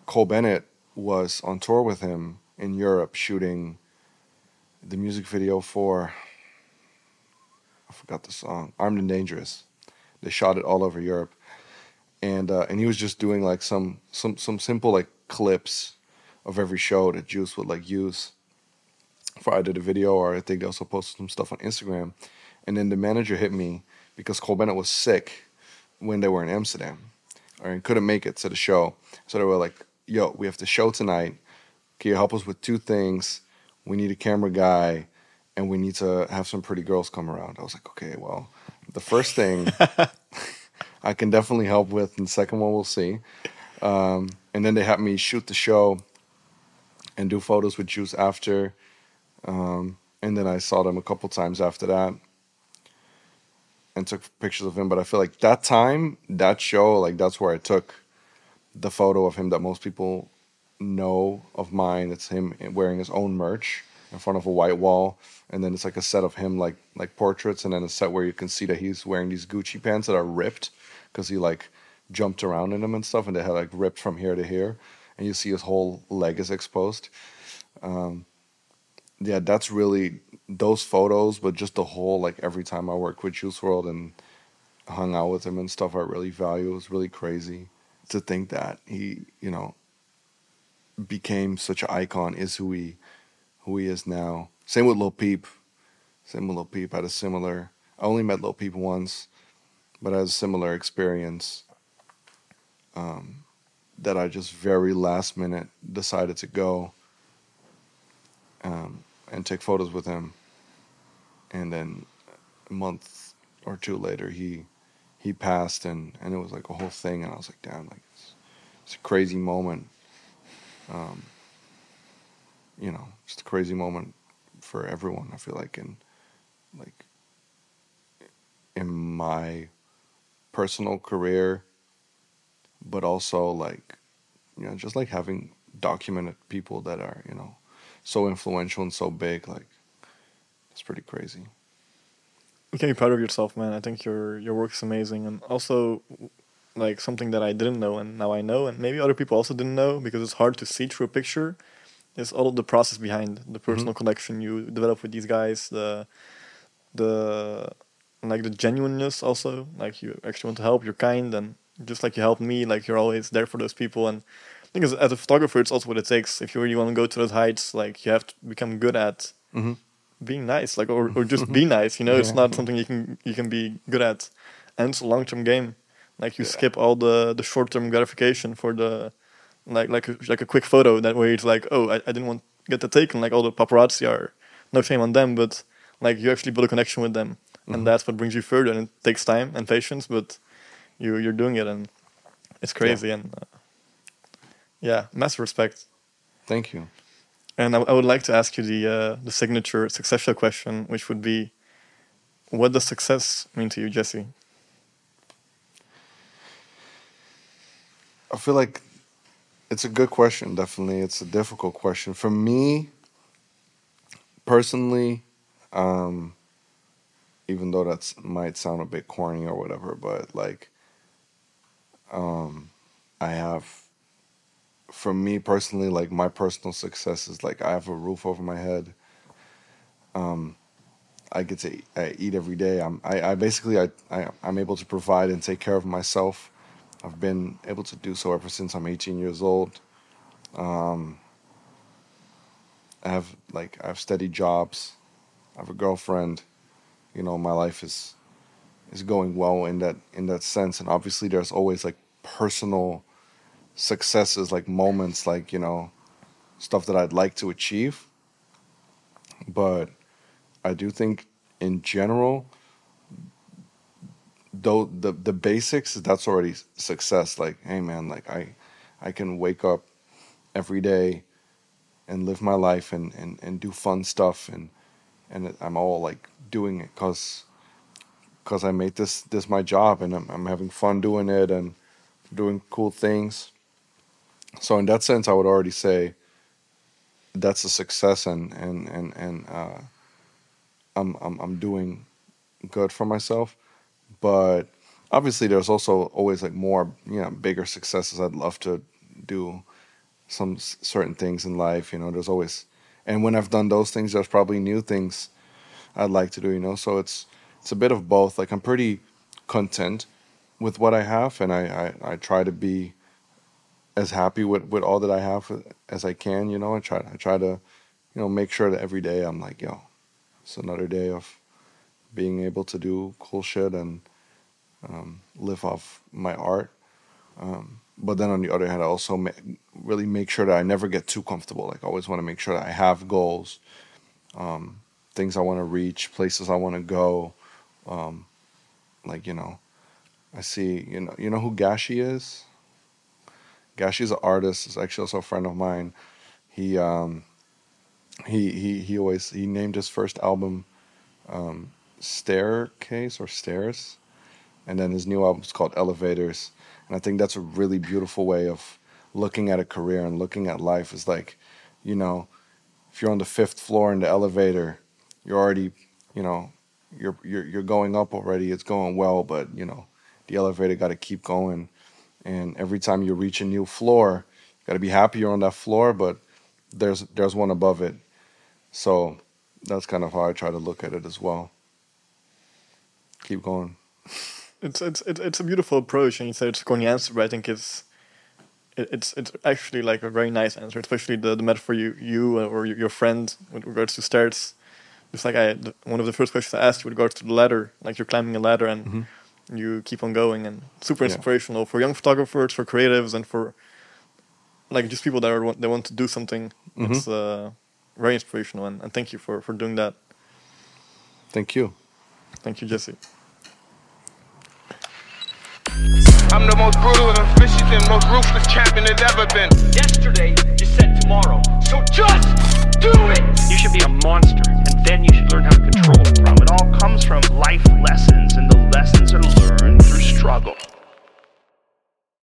Cole Bennett was on tour with him in Europe shooting the music video for I forgot the song Armed and Dangerous. They shot it all over Europe, and uh, and he was just doing like some some some simple like clips of every show that Juice would like use for either the video or I think they also posted some stuff on Instagram. And then the manager hit me because Cole Bennett was sick when they were in Amsterdam or couldn't make it to the show. So they were like, yo, we have the show tonight. Can you help us with two things? We need a camera guy and we need to have some pretty girls come around. I was like, okay, well, the first thing I can definitely help with, and the second one we'll see. Um, and then they had me shoot the show and do photos with Juice after. Um, and then I saw them a couple times after that and took pictures of him. But I feel like that time, that show, like that's where I took the photo of him that most people know of mine. It's him wearing his own merch in front of a white wall, and then it's like a set of him like like portraits, and then a set where you can see that he's wearing these Gucci pants that are ripped because he like jumped around in them and stuff, and they had like ripped from here to here, and you see his whole leg is exposed. Um, yeah, that's really those photos, but just the whole like every time I worked with Juice WRLD and hung out with him and stuff, I really value. It was really crazy to think that he, you know, became such an icon, is who he, who he is now. Same with Lil Peep. Same with Lil Peep. I had a similar. I only met Lil Peep once, but I had a similar experience. Um, that I just very last minute decided to go. Um, and take photos with him. And then a month or two later, he he passed, and and it was like a whole thing. And I was like, damn, like it's, it's a crazy moment. Um, you know, just a crazy moment for everyone. I feel like in like in my personal career, but also like you know, just like having documented people that are you know so influential and so big. Like it's pretty crazy. You can be proud of yourself, man. I think your your work is amazing, and also like something that I didn't know and now I know, and maybe other people also didn't know because it's hard to see through a picture. Is all of the process behind the personal mm-hmm. connection you develop with these guys, the the like the genuineness also like you actually want to help you're kind and just like you helped me like you're always there for those people and think as, as a photographer, it's also what it takes. If you really want to go to those heights, like you have to become good at mm-hmm. being nice, like or, or just be nice. You know, yeah. it's not something you can you can be good at, and it's a long term game. Like you yeah. skip all the the short term gratification for the like like a, like a quick photo that way it's like oh I, I didn't want to get that taken like all the paparazzi are no shame on them but like you actually build a connection with them mm-hmm. and that's what brings you further and it takes time and patience but you you're doing it and it's crazy yeah. and uh, yeah, massive respect. Thank you. And I, I would like to ask you the uh, the signature successful question, which would be, what does success mean to you, Jesse? I feel like it's a good question. Definitely, it's a difficult question for me personally. Um, even though that might sound a bit corny or whatever, but like, um, I have for me personally, like my personal success is like I have a roof over my head. Um, I get to eat, I eat every day. I'm I, I basically I, I I'm able to provide and take care of myself. I've been able to do so ever since I'm 18 years old. Um, I have like I have steady jobs. I have a girlfriend. You know, my life is is going well in that in that sense. And obviously, there's always like personal successes, like moments, like, you know, stuff that I'd like to achieve. But I do think in general, though the the basics, that's already success. Like, hey man, like I I can wake up every day and live my life and, and, and do fun stuff and and I'm all like doing it because because I made this this my job and I'm, I'm having fun doing it and doing cool things so in that sense, I would already say that's a success, and and and and uh, I'm I'm I'm doing good for myself. But obviously, there's also always like more you know bigger successes. I'd love to do some certain things in life. You know, there's always, and when I've done those things, there's probably new things I'd like to do. You know, so it's it's a bit of both. Like I'm pretty content with what I have, and I I, I try to be as happy with, with all that I have as I can. You know, I try I try to, you know, make sure that every day I'm like, yo, it's another day of being able to do cool shit and um, live off my art. Um, but then on the other hand, I also ma- really make sure that I never get too comfortable. Like I always want to make sure that I have goals, um, things I want to reach, places I want to go. Um, like you know, I see you know you know who Gashi is. Gashi's an artist. He's actually also a friend of mine. he um, he he he always he named his first album um, Staircase or Stairs, and then his new album is called Elevators. And I think that's a really beautiful way of looking at a career and looking at life. Is like, you know, if you're on the fifth floor in the elevator, you're already, you know, you're you're you're going up already. It's going well, but you know, the elevator got to keep going. And every time you reach a new floor, you got to be happy you're on that floor, but there's there's one above it. So that's kind of how I try to look at it as well. Keep going. It's it's it's it's a beautiful approach, and you said it's a corny answer, but I think it's it's it's actually like a very nice answer, especially the, the metaphor you you or your friend with regards to stairs. It's like I one of the first questions I asked you with regards to the ladder, like you're climbing a ladder and Mm-hmm. You keep on going, and super Yeah. inspirational for young photographers, for creatives, and for like just people that are want- they want to do something. Mm-hmm. It's uh, very inspirational, and, and thank you for for doing that. Thank you. Thank you, Jesse. I'm the most brutal and vicious and most ruthless champion there's ever been. Yesterday, you said tomorrow. So just do it! You should be a monster, and then you should learn how to control it. from. It all comes from life lessons, and the lessons are learned through struggle.